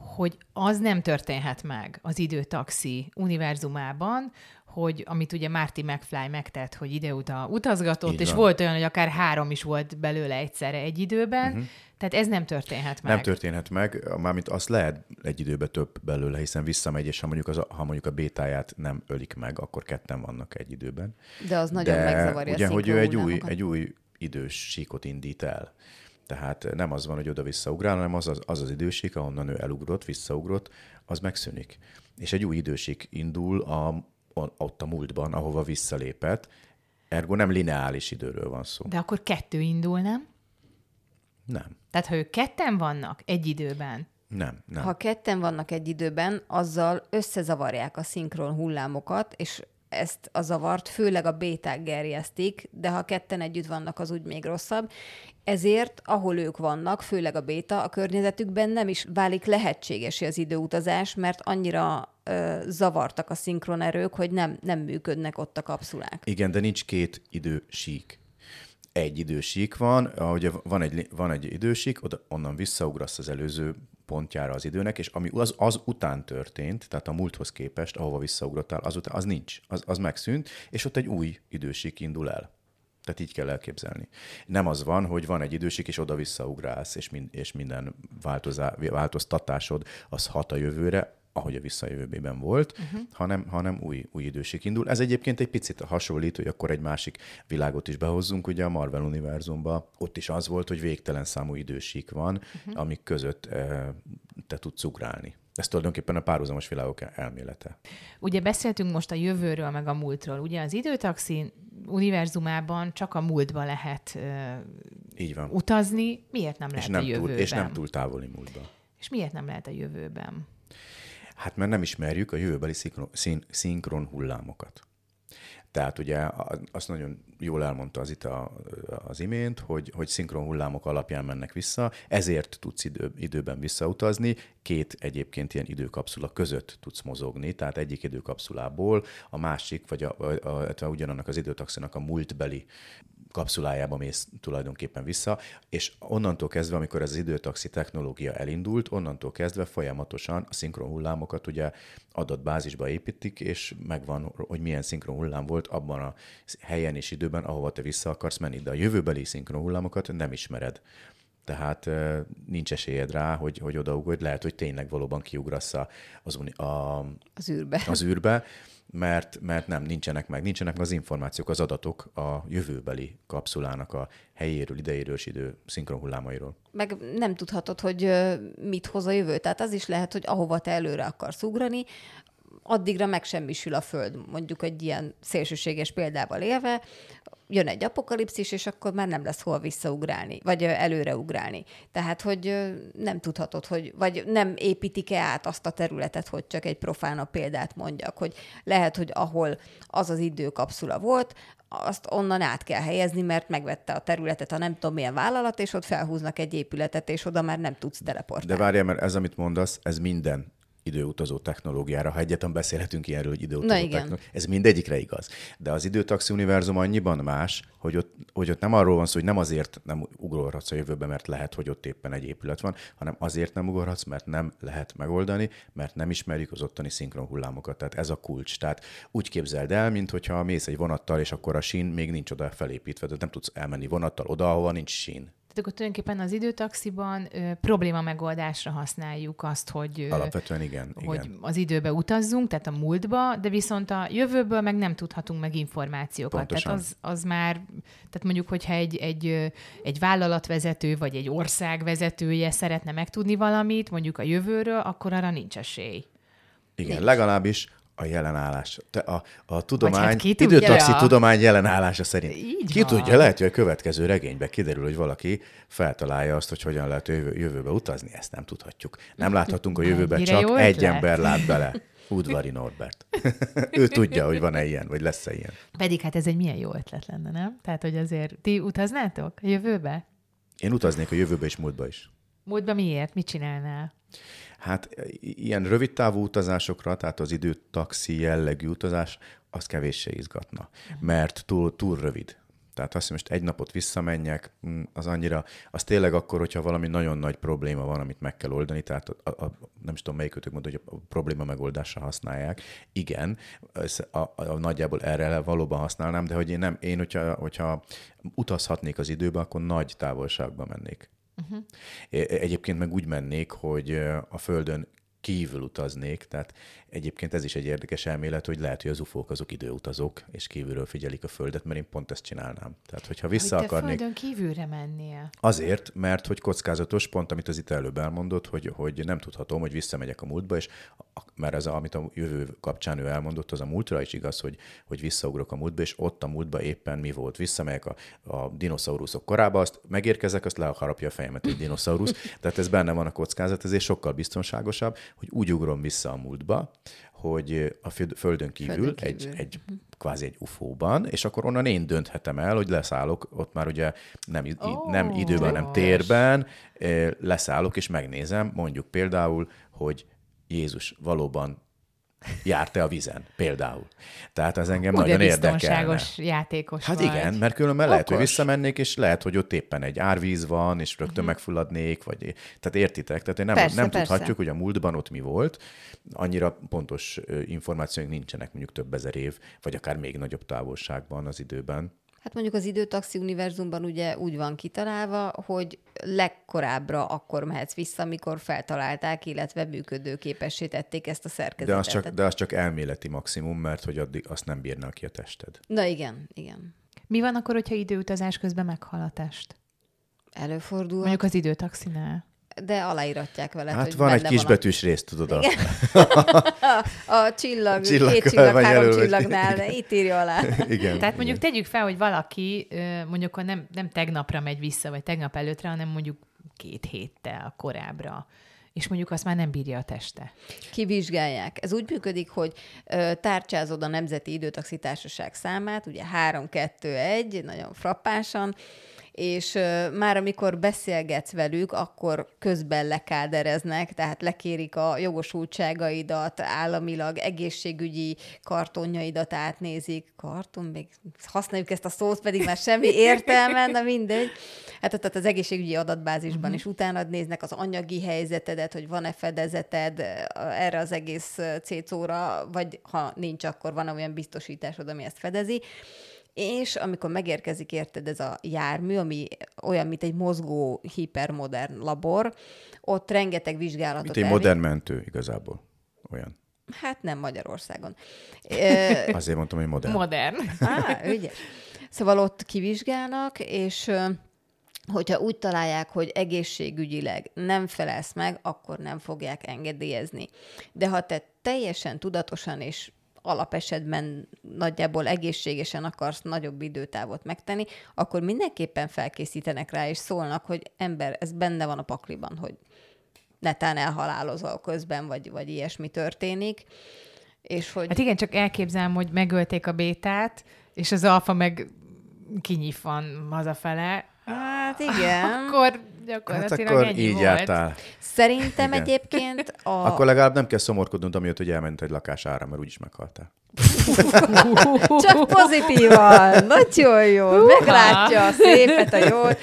hogy az nem történhet meg az időtaxi univerzumában, hogy amit ugye Marty McFly megtett, hogy ide utazgatott, Így és van. volt olyan, hogy akár három is volt belőle egyszerre egy időben, uh-huh. tehát ez nem történhet meg. Nem történhet meg, mármint azt lehet egy időben több belőle, hiszen visszamegy, és ha mondjuk, az, ha mondjuk a bétáját nem ölik meg, akkor ketten vannak egy időben. De az nagyon De megzavarja ugye, hogy ő egy új, egy új idős síkot indít el. Tehát nem az van, hogy oda-vissza ugrál, hanem az az, az az idősík, ahonnan ő elugrott, visszaugrott, az megszűnik. És egy új idősík indul a, ott a múltban, ahova visszalépett, ergo nem lineális időről van szó. De akkor kettő indul, nem? Nem. Tehát, ha ők ketten vannak egy időben, Nem, nem. Ha ketten vannak egy időben, azzal összezavarják a szinkron hullámokat, és ezt a zavart főleg a béták gerjesztik, de ha ketten együtt vannak, az úgy még rosszabb. Ezért, ahol ők vannak, főleg a béta, a környezetükben nem is válik lehetséges az időutazás, mert annyira ö, zavartak a szinkronerők, hogy nem, nem működnek ott a kapszulák. Igen, de nincs két idősík. Egy idősík van, ahogy van egy, van egy idősík, oda, onnan visszaugrasz az előző pontjára az időnek, és ami az, az után történt, tehát a múlthoz képest, ahova visszaugrottál, azután, az nincs, az, az megszűnt, és ott egy új idősík indul el. Tehát így kell elképzelni. Nem az van, hogy van egy idősík, és oda visszaugrálsz, és, mind, és minden változá, változtatásod az hat a jövőre, ahogy a visszajövőben volt, uh-huh. hanem, hanem új, új időség indul. Ez egyébként egy picit hasonlít, hogy akkor egy másik világot is behozzunk, ugye a Marvel univerzumba. Ott is az volt, hogy végtelen számú idősík van, uh-huh. amik között e, te tudsz ugrálni. Ez tulajdonképpen a párhuzamos világok elmélete. Ugye beszéltünk most a jövőről, meg a múltról. Ugye az időtaxi univerzumában csak a múltba lehet uh, Így van. utazni. Miért nem lehet és nem a jövőben? Túl, és nem túl távoli múltba. És miért nem lehet a jövőben? Hát mert nem ismerjük a jövőbeli szinkron, hullámokat. Tehát ugye azt nagyon jól elmondta az itt a, az imént, hogy, hogy szinkron hullámok alapján mennek vissza, ezért tudsz idő, időben visszautazni, két egyébként ilyen időkapszula között tudsz mozogni, tehát egyik időkapszulából a másik, vagy a, a, a, ugyanannak az időtaxinak a múltbeli kapszulájába mész tulajdonképpen vissza, és onnantól kezdve, amikor az időtaxi technológia elindult, onnantól kezdve folyamatosan a szinkron hullámokat ugye adatbázisba építik, és megvan, hogy milyen szinkron hullám volt abban a helyen és időben, ahova te vissza akarsz menni, de a jövőbeli szinkron hullámokat nem ismered. Tehát nincs esélyed rá, hogy, hogy odaugorj, lehet, hogy tényleg valóban kiugrasz az, a, az űrbe. Az űrbe mert, mert nem, nincsenek meg, nincsenek meg az információk, az adatok a jövőbeli kapszulának a helyéről, idejéről és idő szinkronhullámairól. Meg nem tudhatod, hogy mit hoz a jövő. Tehát az is lehet, hogy ahova te előre akarsz ugrani, addigra megsemmisül a Föld, mondjuk egy ilyen szélsőséges példával élve, jön egy apokalipszis, és akkor már nem lesz hol visszaugrálni, vagy előreugrálni. Tehát, hogy nem tudhatod, hogy, vagy nem építik-e át azt a területet, hogy csak egy profánabb példát mondjak, hogy lehet, hogy ahol az az időkapszula volt, azt onnan át kell helyezni, mert megvette a területet a nem tudom milyen vállalat, és ott felhúznak egy épületet, és oda már nem tudsz teleportálni. De várjál, mert ez, amit mondasz, ez minden időutazó technológiára, ha egyetlen beszélhetünk ilyenről, hogy időutazó technológia. Ez mindegyikre igaz. De az időtaxi univerzum annyiban más, hogy ott, hogy ott nem arról van szó, hogy nem azért nem ugorhatsz a jövőbe, mert lehet, hogy ott éppen egy épület van, hanem azért nem ugorhatsz, mert nem lehet megoldani, mert nem ismerjük az ottani szinkron hullámokat. Tehát ez a kulcs. Tehát úgy képzeld el, mint hogyha mész egy vonattal, és akkor a sín még nincs oda felépítve, tehát nem tudsz elmenni vonattal oda, ahova nincs sín. Tehát akkor tulajdonképpen az időtaxiban ö, probléma megoldásra használjuk azt, hogy, ö, Alapvetően igen, hogy igen. az időbe utazzunk, tehát a múltba, de viszont a jövőből meg nem tudhatunk meg információkat. Pontosan. Tehát az, az már, tehát mondjuk, hogyha egy, egy, egy vállalatvezető vagy egy ország vezetője szeretne megtudni valamit, mondjuk a jövőről, akkor arra nincs esély. Igen, nincs. legalábbis a jelenállás. A, a tudomány, hát ki tudja, időtaxi tudomány jelenállása szerint. Így ki van. tudja, lehet, hogy a következő regényben kiderül, hogy valaki feltalálja azt, hogy hogyan lehet jövő, jövőbe utazni. Ezt nem tudhatjuk. Nem láthatunk a jövőbe, jó csak egy ötlet. ember lát bele. Udvari Norbert. ő tudja, hogy van-e ilyen, vagy lesz-e ilyen. Pedig hát ez egy milyen jó ötlet lenne, nem? Tehát, hogy azért ti utaznátok a jövőbe? Én utaznék a jövőbe és múltba is. Múltba miért? Mit csinálnál? Hát ilyen rövid távú utazásokra, tehát az időtaxi jellegű utazás, az kevéssé izgatna, mert túl, túl rövid. Tehát azt, hogy most egy napot visszamenjek, mm, az annyira, az tényleg akkor, hogyha valami nagyon nagy probléma van, amit meg kell oldani, tehát a, a, nem is tudom, melyikötök mondta, hogy a probléma megoldásra használják. Igen, a, a, a, nagyjából erre valóban használnám, de hogy én nem, én, hogyha, hogyha utazhatnék az időbe, akkor nagy távolságba mennék. Uh-huh. Egyébként meg úgy mennék, hogy a Földön kívül utaznék, tehát egyébként ez is egy érdekes elmélet, hogy lehet, hogy az ufók azok időutazók, és kívülről figyelik a Földet, mert én pont ezt csinálnám. Tehát, hogyha vissza hogy te akarnék... földön kívülre mennél. Azért, mert hogy kockázatos, pont amit az itt előbb elmondott, hogy, hogy nem tudhatom, hogy visszamegyek a múltba, és a- mert ez, a, amit a jövő kapcsán ő elmondott, az a múltra is igaz, hogy, hogy visszaugrok a múltba, és ott a múltba éppen mi volt. Visszamegyek a, a dinoszauruszok korába, azt megérkezek, azt le harapja a fejemet egy dinoszaurusz. Tehát ez benne van a kockázat, ezért sokkal biztonságosabb, hogy úgy ugrom vissza a múltba, hogy a föld- Földön kívül, Földön egy, kívül. egy kvázi egy ufóban, és akkor onnan én dönthetem el, hogy leszállok, ott már ugye nem, Ó, nem időben, hanem jogos. térben, leszállok és megnézem, mondjuk például, hogy Jézus valóban járt-e a vizen, például. Tehát ez engem Ugye nagyon biztonságos játékos Hát vagy. igen, mert különben lehet, hogy Okos. visszamennék, és lehet, hogy ott éppen egy árvíz van, és rögtön megfulladnék, vagy... Tehát értitek? Tehát én nem, Persze, nem persze. tudhatjuk, hogy a múltban ott mi volt. Annyira pontos információink nincsenek mondjuk több ezer év, vagy akár még nagyobb távolságban az időben. Hát mondjuk az időtaxi univerzumban ugye úgy van kitalálva, hogy legkorábbra akkor mehetsz vissza, amikor feltalálták, illetve működőképessé tették ezt a De szerkezetet. az, csak, de az csak elméleti maximum, mert hogy addig azt nem bírná ki a tested. Na igen, igen. Mi van akkor, hogyha időutazás közben meghal a test? Előfordul, Mondjuk az időtaxinál. De aláíratják vele, Hát hogy van egy kisbetűs rész, tudod? A... A, a csillag, Csillag két csillag, három jelölve. csillagnál, de itt írja alá. Igen. Tehát mondjuk tegyük fel, hogy valaki mondjuk nem, nem tegnapra megy vissza, vagy tegnap előttre, hanem mondjuk két héttel korábbra, és mondjuk azt már nem bírja a teste. Kivizsgálják. Ez úgy működik, hogy ö, tárcsázod a Nemzeti Időtaxi Társaság számát, ugye 3, 2, 1, nagyon frappánsan, és már amikor beszélgetsz velük, akkor közben lekádereznek, tehát lekérik a jogosultságaidat, államilag egészségügyi kartonjaidat átnézik. Karton, még használjuk ezt a szót, pedig már semmi értelme, na mindegy. Hát tehát az egészségügyi adatbázisban uh-huh. is utána néznek az anyagi helyzetedet, hogy van-e fedezeted erre az egész cécóra, vagy ha nincs, akkor van olyan biztosításod, ami ezt fedezi. És amikor megérkezik érted ez a jármű, ami olyan, mint egy mozgó, hipermodern labor, ott rengeteg vizsgálatot Mint egy elvég- modern mentő igazából. Olyan. Hát nem Magyarországon. Azért mondtam, hogy modern. Modern. Á, ügyes. Szóval ott kivizsgálnak, és hogyha úgy találják, hogy egészségügyileg nem felelsz meg, akkor nem fogják engedélyezni. De ha te teljesen tudatosan és alapesetben nagyjából egészségesen akarsz nagyobb időtávot megtenni, akkor mindenképpen felkészítenek rá, és szólnak, hogy ember, ez benne van a pakliban, hogy netán elhalálozol közben, vagy, vagy ilyesmi történik. És hogy... Hát igen, csak elképzelem, hogy megölték a bétát, és az alfa meg kinyifan hazafele. Hát igen. Akkor Hát gyakorlatilag akkor ennyi így volt. jártál. Szerintem Igen. egyébként a... Akkor legalább nem kell szomorkodnod, amiatt, hogy elment egy lakására, mert úgyis meghaltál. Csak pozitívan, nagyon jó, meglátja a szépet, a jót.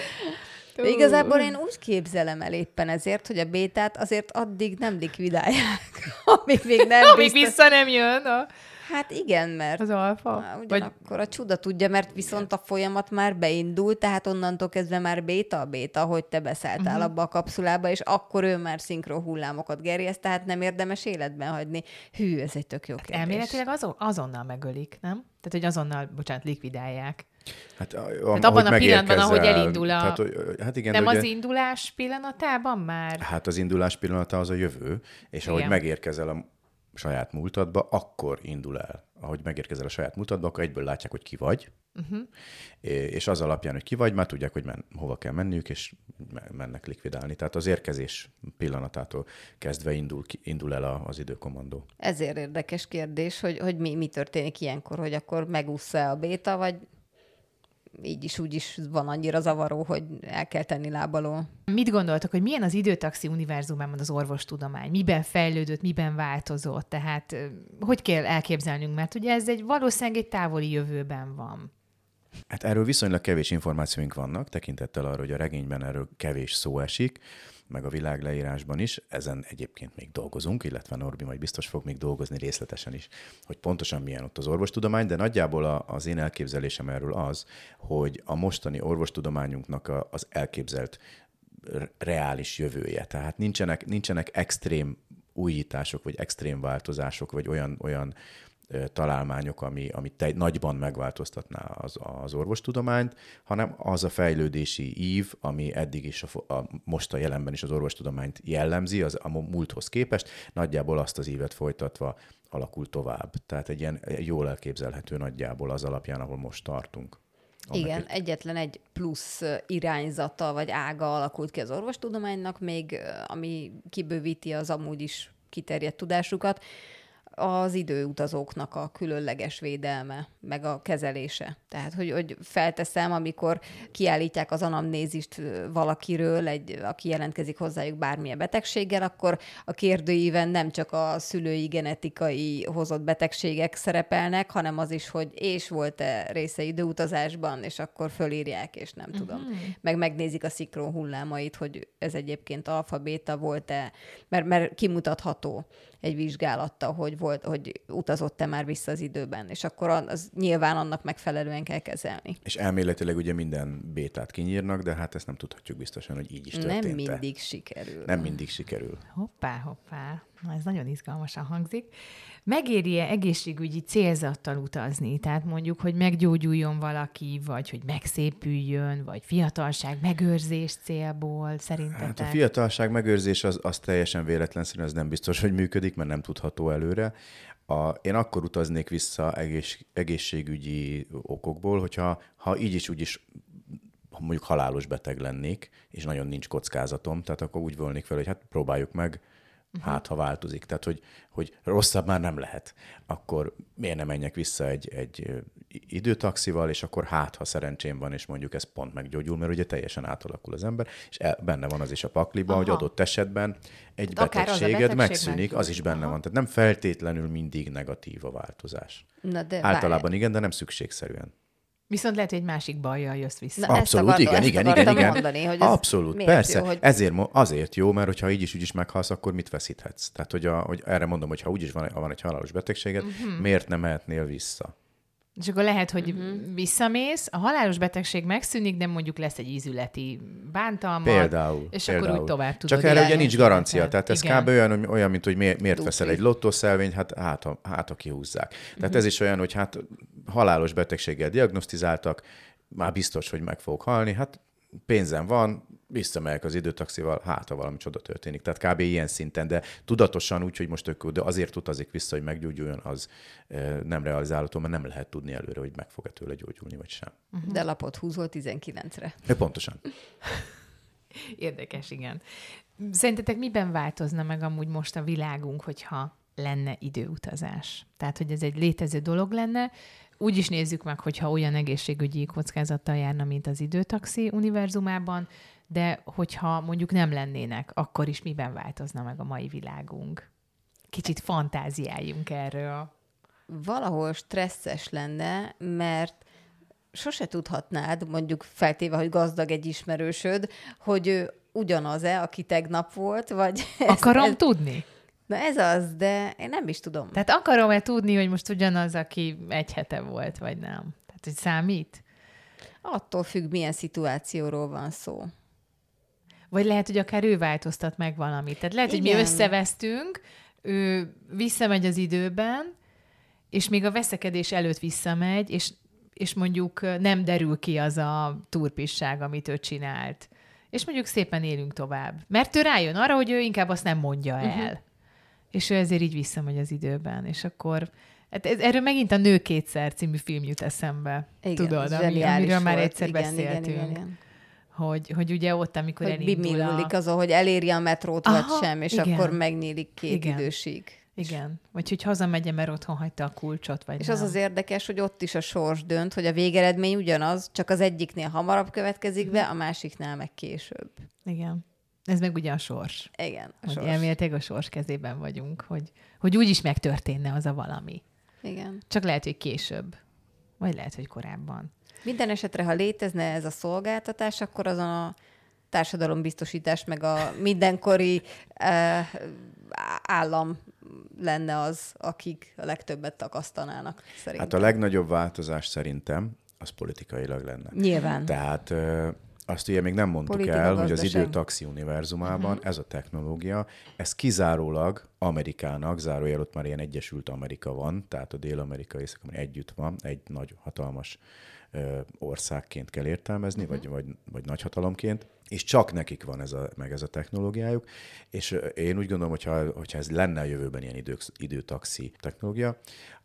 De igazából én úgy képzelem el éppen ezért, hogy a bétát azért addig nem likvidálják, amíg még nem Amíg biztos. vissza nem jön a, Hát igen, mert az alfa. Há, Vagy Ugyanakkor a csuda tudja, mert viszont a folyamat már beindult, tehát onnantól kezdve már béta a béta, hogy te beszálltál uh-huh. abba a kapszulába, és akkor ő már szinkron hullámokat gerjeszt, tehát nem érdemes életben hagyni. Hű, ez egy tök jó kérdés. elméletileg azon, azonnal megölik, nem? Tehát, hogy azonnal, bocsánat, likvidálják. Hát, a, abban a pillanatban, ahogy elindul a- Tehát, hogy, hát igen, nem de az ugye, indulás pillanatában már? Hát az indulás pillanata az a jövő, és ahogy Igen. megérkezel a saját múltadba, akkor indul el. Ahogy megérkezel a saját múltadba, akkor egyből látják, hogy ki vagy, uh-huh. és az alapján, hogy ki vagy, már tudják, hogy men, hova kell menniük, és me- mennek likvidálni. Tehát az érkezés pillanatától kezdve indul, indul el a, az időkommandó. Ezért érdekes kérdés, hogy, hogy mi, mi történik ilyenkor, hogy akkor megúszza a béta, vagy így is úgy is van annyira zavaró, hogy el kell tenni lábaló. Mit gondoltok, hogy milyen az időtaxi univerzumában az orvostudomány? Miben fejlődött, miben változott? Tehát hogy kell elképzelnünk? Mert ugye ez egy valószínűleg egy távoli jövőben van. Hát erről viszonylag kevés információink vannak, tekintettel arra, hogy a regényben erről kevés szó esik, meg a világleírásban is. Ezen egyébként még dolgozunk, illetve Norbi majd biztos fog még dolgozni részletesen is, hogy pontosan milyen ott az orvostudomány, de nagyjából a, az én elképzelésem erről az, hogy a mostani orvostudományunknak a, az elképzelt reális jövője. Tehát nincsenek, nincsenek extrém újítások, vagy extrém változások, vagy olyan, olyan találmányok, ami, ami te, nagyban megváltoztatná az, az orvostudományt, hanem az a fejlődési ív, ami eddig is, a, a, most a jelenben is az orvostudományt jellemzi, az a múlthoz képest, nagyjából azt az ívet folytatva alakul tovább. Tehát egy ilyen jól elképzelhető nagyjából az alapján, ahol most tartunk. Igen, egy... egyetlen egy plusz irányzata vagy ága alakult ki az orvostudománynak, még ami kibővíti az amúgy is kiterjedt tudásukat az időutazóknak a különleges védelme, meg a kezelése. Tehát, hogy, hogy felteszem, amikor kiállítják az anamnézist valakiről, egy, aki jelentkezik hozzájuk bármilyen betegséggel, akkor a kérdőíven nem csak a szülői genetikai hozott betegségek szerepelnek, hanem az is, hogy és volt-e része időutazásban, és akkor fölírják, és nem uh-huh. tudom. Meg megnézik a szikron hullámait, hogy ez egyébként alfabéta volt-e, mert, mert kimutatható egy vizsgálattal, hogy, volt, hogy utazott-e már vissza az időben, és akkor az nyilván annak megfelelően kell kezelni. És elméletileg ugye minden bétát kinyírnak, de hát ezt nem tudhatjuk biztosan, hogy így is történt. Nem mindig sikerül. Nem mindig sikerül. Hoppá, hoppá. Ez nagyon izgalmasan hangzik. Megéri-e egészségügyi célzattal utazni? Tehát mondjuk, hogy meggyógyuljon valaki, vagy hogy megszépüljön, vagy fiatalság megőrzés célból, szerintetek? Hát a fiatalság megőrzés az, az teljesen véletlenszerű, ez nem biztos, hogy működik, mert nem tudható előre. A, én akkor utaznék vissza egész, egészségügyi okokból, hogyha ha így is úgy is mondjuk halálos beteg lennék, és nagyon nincs kockázatom, tehát akkor úgy volnék fel, hogy hát próbáljuk meg. Hát ha változik. Tehát, hogy, hogy rosszabb már nem lehet. Akkor miért nem menjek vissza egy, egy időtaxival, és akkor hát, ha szerencsém van, és mondjuk ez pont meggyógyul, mert ugye teljesen átalakul az ember, és el, benne van az is a pakliba, Aha. hogy adott esetben egy hát betegséged betegség megszűnik, meg. az is benne Aha. van. Tehát nem feltétlenül mindig negatív a változás. Na de Általában várj. igen, de nem szükségszerűen. Viszont lehet, hogy egy másik bajjal jössz vissza. Na, Abszolút, akartam, igen, igen, igen, igen. Mondani, hogy Abszolút, persze. Jó, hogy... Ezért, azért jó, mert hogyha így is úgy is meghalsz, akkor mit veszíthetsz? Tehát, hogy, a, hogy erre mondom, hogy ha úgyis van, van egy halálos betegséged, uh-huh. miért nem mehetnél vissza? És akkor lehet, hogy uh-huh. visszamész, a halálos betegség megszűnik, de mondjuk lesz egy ízületi bántalma. Például. És például. akkor úgy tovább tudod. Csak erre ugye nincs garancia. Tehát ez igen. kb. olyan, olyan, mint hogy miért, miért veszel egy lottószelvényt, hát hát, ha, hát ha kihúzzák. Tehát uh-huh. ez is olyan, hogy hát halálos betegséggel diagnosztizáltak, már biztos, hogy meg fogok halni, hát pénzem van, visszamegyek az időtaxival, hát ha valami csoda történik. Tehát kb. ilyen szinten, de tudatosan úgy, hogy most tök, de azért utazik vissza, hogy meggyógyuljon, az nem realizálható, mert nem lehet tudni előre, hogy meg fog-e tőle gyógyulni, vagy sem. Uh-huh. De lapot húzol 19-re. De pontosan. Érdekes, igen. Szerintetek miben változna meg amúgy most a világunk, hogyha lenne időutazás? Tehát, hogy ez egy létező dolog lenne, úgy is nézzük meg, hogyha olyan egészségügyi kockázattal járna, mint az időtaxi univerzumában, de hogyha mondjuk nem lennének, akkor is miben változna meg a mai világunk? Kicsit fantáziáljunk erről. Valahol stresszes lenne, mert sose tudhatnád, mondjuk feltéve, hogy gazdag egy ismerősöd, hogy ő ugyanaz-e, aki tegnap volt, vagy... Akarom ez, tudni. Na ez az, de én nem is tudom. Tehát akarom-e tudni, hogy most ugyanaz, aki egy hete volt, vagy nem? Tehát, hogy számít? Attól függ, milyen szituációról van szó. Vagy lehet, hogy akár ő változtat meg valamit. Tehát lehet, Igen. hogy mi összevesztünk, ő visszamegy az időben, és még a veszekedés előtt visszamegy, és, és mondjuk nem derül ki az a turpisság, amit ő csinált. És mondjuk szépen élünk tovább. Mert ő rájön arra, hogy ő inkább azt nem mondja el. Uh-huh és ő ezért így visszamegy az időben, és akkor Hát ez, erről megint a Nő kétszer című film jut eszembe. Igen, Tudod, ami, amiről volt. már egyszer igen, beszéltünk. Igen, igen, igen. Hogy, hogy ugye ott, amikor hogy elindul a... azon, hogy eléri a metrót, Aha, vagy sem, és igen. akkor megnyílik két igen. idősig. Igen. Vagy hogy hazamegye, mert otthon hagyta a kulcsot, vagy És nem. az az érdekes, hogy ott is a sors dönt, hogy a végeredmény ugyanaz, csak az egyiknél hamarabb következik be, a másiknál meg később. Igen. Ez meg ugye a sors. Igen, a hogy sors. elméletileg a sors kezében vagyunk, hogy, hogy úgy is megtörténne az a valami. Igen. Csak lehet, hogy később. Vagy lehet, hogy korábban. Minden esetre, ha létezne ez a szolgáltatás, akkor azon a társadalombiztosítás, meg a mindenkori uh, állam lenne az, akik a legtöbbet takasztanának, szerintem. Hát a legnagyobb változás szerintem az politikailag lenne. Nyilván. Tehát uh, azt ugye még nem mondtuk Politika, el, hogy az gazdaság. időtaxi univerzumában uh-huh. ez a technológia, ez kizárólag Amerikának, zárójel ott már ilyen Egyesült Amerika van, tehát a Dél-Amerika észak együtt van, egy nagy hatalmas ö, országként kell értelmezni, uh-huh. vagy, vagy, vagy nagyhatalomként, és csak nekik van ez a, meg ez a technológiájuk, és én úgy gondolom, hogyha, hogyha ez lenne a jövőben ilyen idő, időtaxi technológia,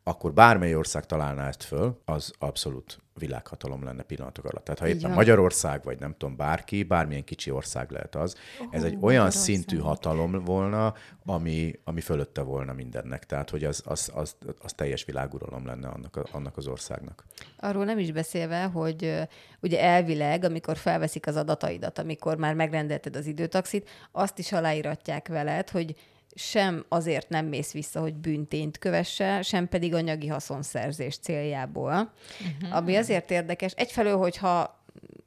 akkor bármely ország találná ezt föl, az abszolút világhatalom lenne pillanatok alatt. Tehát ha éppen van. Magyarország, vagy nem tudom, bárki, bármilyen kicsi ország lehet az, oh, ez egy olyan szintű hatalom volna, ami, ami fölötte volna mindennek. Tehát, hogy az, az, az, az teljes világuralom lenne annak, a, annak az országnak. Arról nem is beszélve, hogy ugye elvileg, amikor felveszik az adataidat, amikor már megrendelted az időtaxit, azt is aláíratják veled, hogy sem azért nem mész vissza, hogy bűntényt kövesse, sem pedig anyagi haszonszerzés céljából. Uh-huh. Ami azért érdekes, egyfelől, hogyha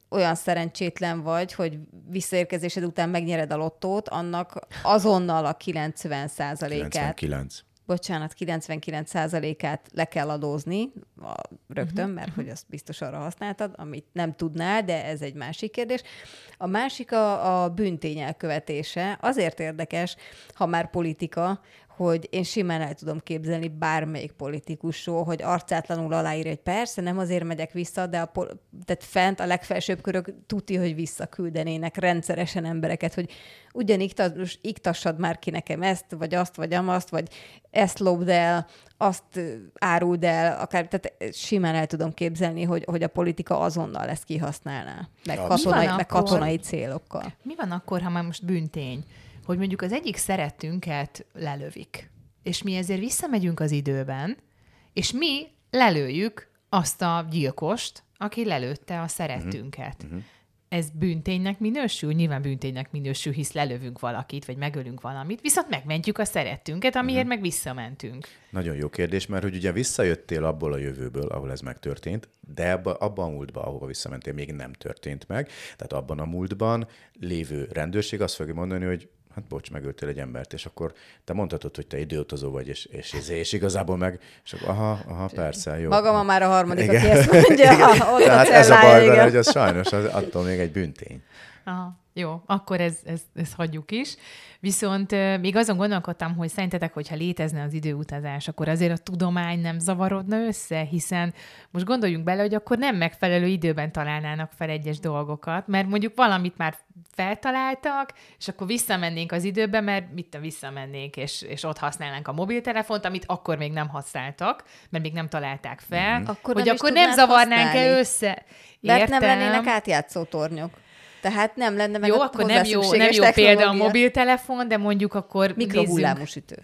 olyan szerencsétlen vagy, hogy visszaérkezésed után megnyered a lottót, annak azonnal a 90 százalékát 99. bocsánat, 99%-át le kell adózni a, rögtön, mert hogy azt biztos arra használtad, amit nem tudnál, de ez egy másik kérdés. A másik a, a bűntény elkövetése. Azért érdekes, ha már politika, hogy én simán el tudom képzelni bármelyik politikusról, hogy arcátlanul aláír, hogy persze, nem azért megyek vissza, de a, pol- tehát fent a legfelsőbb körök tuti, hogy visszaküldenének rendszeresen embereket, hogy ugyan iktas, iktassad már ki nekem ezt, vagy azt, vagy amazt, vagy ezt lopd el, azt áruld el, akár, tehát simán el tudom képzelni, hogy, hogy a politika azonnal ezt kihasználná, meg, katonai, meg akkor? katonai célokkal. Mi van akkor, ha már most bűntény, hogy mondjuk az egyik szeretünket lelövik, és mi ezért visszamegyünk az időben, és mi lelőjük azt a gyilkost, aki lelőtte a szeretünket. Uh-huh. Ez bűnténynek minősül? Nyilván bűnténynek minősül, hisz lelövünk valakit, vagy megölünk valamit, viszont megmentjük a szeretünket, amiért uh-huh. meg visszamentünk. Nagyon jó kérdés, mert hogy ugye visszajöttél abból a jövőből, ahol ez megtörtént, de abba, abban a múltban, ahova visszamentél, még nem történt meg. Tehát abban a múltban lévő rendőrség azt fogja mondani, hogy hát bocs, megöltél egy embert, és akkor te mondhatod, hogy te időutazó vagy, és, és, és, és igazából meg, és akkor aha, aha, persze, jó. Magam a már a harmadik, Igen. aki ezt mondja, ha ott Tehát a ez a baj vele, igen. hogy az sajnos az, attól még egy büntény. Aha, jó, akkor ez, ez, ez hagyjuk is. Viszont még azon gondolkodtam, hogy szerintetek, hogyha létezne az időutazás, akkor azért a tudomány nem zavarodna össze, hiszen most gondoljunk bele, hogy akkor nem megfelelő időben találnának fel egyes dolgokat, mert mondjuk valamit már feltaláltak, és akkor visszamennénk az időbe, mert mit tudom, visszamennénk, és, és ott használnánk a mobiltelefont, amit akkor még nem használtak, mert még nem találták fel, Mhm. Akkor hogy nem akkor nem zavarnánk-e össze. Mert nem Értem. lennének átjátszó tornyok. Tehát nem lenne meg Jó, a akkor nem jó, nem jó példa a mobiltelefon, de mondjuk akkor nézzünk. Mikrohullámosütő.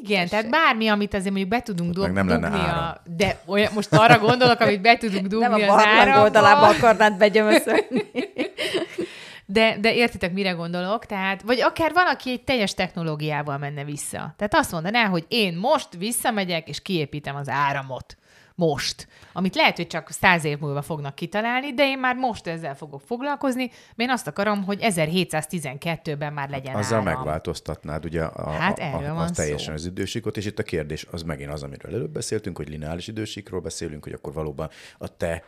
Igen, tehát bármi, amit azért mondjuk be tudunk dug, nem lenne dugni áram. a... De olyan, most arra gondolok, amit be tudunk dugni Nem a barlang oldalába akarnád begyömöszölni. De, de értitek, mire gondolok? Tehát, vagy akár valaki egy teljes technológiával menne vissza. Tehát azt mondaná, hogy én most visszamegyek, és kiépítem az áramot. Most. Amit lehet, hogy csak száz év múlva fognak kitalálni, de én már most ezzel fogok foglalkozni, mert én azt akarom, hogy 1712-ben már legyen Azzal áram. megváltoztatnád ugye a, Hát a, a, van a teljesen szó. az idősíkot, és itt a kérdés az megint az, amiről előbb beszéltünk, hogy lineáris idősíkról beszélünk, hogy akkor valóban a te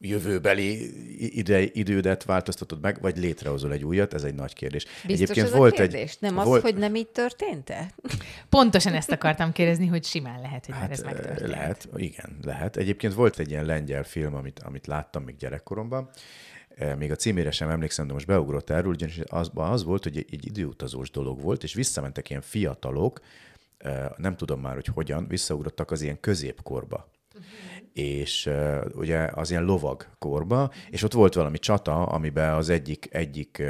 jövőbeli ide, idődet változtatod meg, vagy létrehozol egy újat, ez egy nagy kérdés. Biztos ez a kérdés? Nem az, hogy nem így történt-e? Pontosan ezt akartam kérdezni, hogy simán lehet, hogy már Hát ez megtörtént. lehet, igen, lehet. Egyébként volt egy ilyen lengyel film, amit, amit láttam még gyerekkoromban, Eh, még a címére sem emlékszem, de most beugrott erről, ugyanis az, az volt, hogy egy, egy időutazós dolog volt, és visszamentek ilyen fiatalok, eh, nem tudom már, hogy hogyan, visszaugrottak az ilyen középkorba. És uh, ugye az ilyen lovag korba, és ott volt valami csata, amiben az egyik, egyik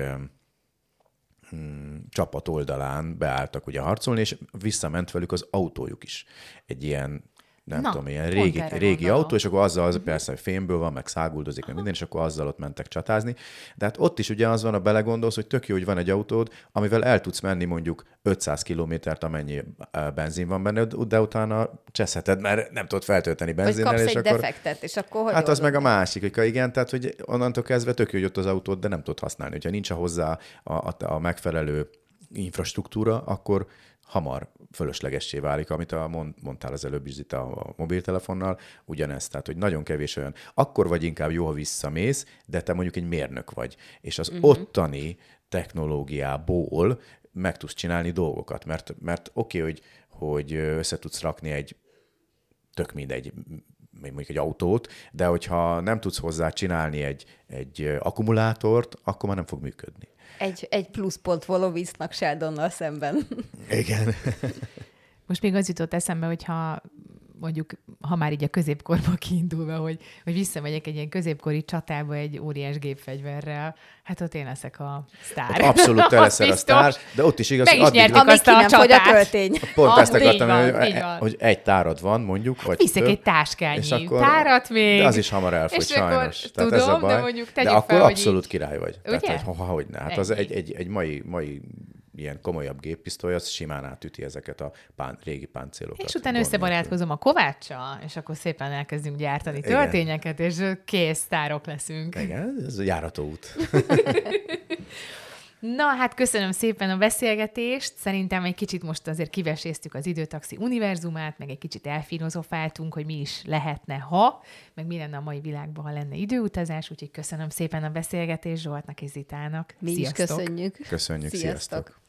hmm, csapat oldalán beálltak ugye harcolni, és visszament velük az autójuk is. Egy ilyen nem Na, tudom, ilyen régi, régi autó, és akkor azzal, az persze hogy fémből van, meg száguldozik, meg minden, és akkor azzal ott mentek csatázni. De hát ott is ugye az van, a belegondolsz, hogy tök jó, hogy van egy autód, amivel el tudsz menni mondjuk 500 kilométert, amennyi eh, benzin van benne, de utána cseszheted, mert nem tudod feltölteni Vagy benzinnel, kapsz és egy akkor... defektet, és akkor hogy Hát az meg a másik, hogy igen, tehát hogy onnantól kezdve tök jó, hogy ott az autót, de nem tudod használni. Hogyha nincs hozzá a, a, a megfelelő infrastruktúra, akkor hamar fölöslegessé válik, amit a, mond, mondtál az előbb is itt a, a mobiltelefonnal, ugyanezt, tehát hogy nagyon kevés olyan, akkor vagy inkább jó, ha visszamész, de te mondjuk egy mérnök vagy, és az uh-huh. ottani technológiából meg tudsz csinálni dolgokat, mert, mert oké, okay, hogy, hogy össze tudsz rakni egy tök mindegy, mondjuk egy autót, de hogyha nem tudsz hozzá csinálni egy, egy akkumulátort, akkor már nem fog működni. Egy, egy pluszpont Volovisznak Sheldonnal szemben. Igen. Most még az jutott eszembe, hogyha mondjuk, ha már így a középkorba kiindulva, hogy, hogy visszamegyek egy ilyen középkori csatába egy óriás gépfegyverrel, hát ott én leszek a sztár. Ott abszolút te leszel a sztár, de ott is igaz, Meg is addig, nyertük azt a Hogy a csatát. töltény. pont ezt akartam, így van, hogy, hogy egy tárad van, mondjuk, vagy Viszek több, egy táskányi és akkor- tárat még. De az is hamar elfogy, És akkor sajnos. Tehát ez a tudom, de baj. mondjuk de tegyük akkor fel, hogy abszolút így- király vagy. Ugye? Tehát, hogy, ha, hogy ne. Hát az egy, egy, egy mai, mai ilyen komolyabb géppisztoly, az simán átüti ezeket a pán, régi páncélokat. És utána összebarátkozom a Kováccsal, és akkor szépen elkezdünk gyártani Igen. töltényeket, és kész sztárok leszünk. Igen, ez a járató út. Na, hát köszönöm szépen a beszélgetést. Szerintem egy kicsit most azért kiveséztük az időtaxi univerzumát, meg egy kicsit elfilozofáltunk, hogy mi is lehetne, ha, meg mi lenne a mai világban, ha lenne időutazás. Úgyhogy köszönöm szépen a beszélgetést Zsoltnak és Zitának. Mi is Sziasztok! köszönjük. Köszönjük, Sziasztok. sziasztok.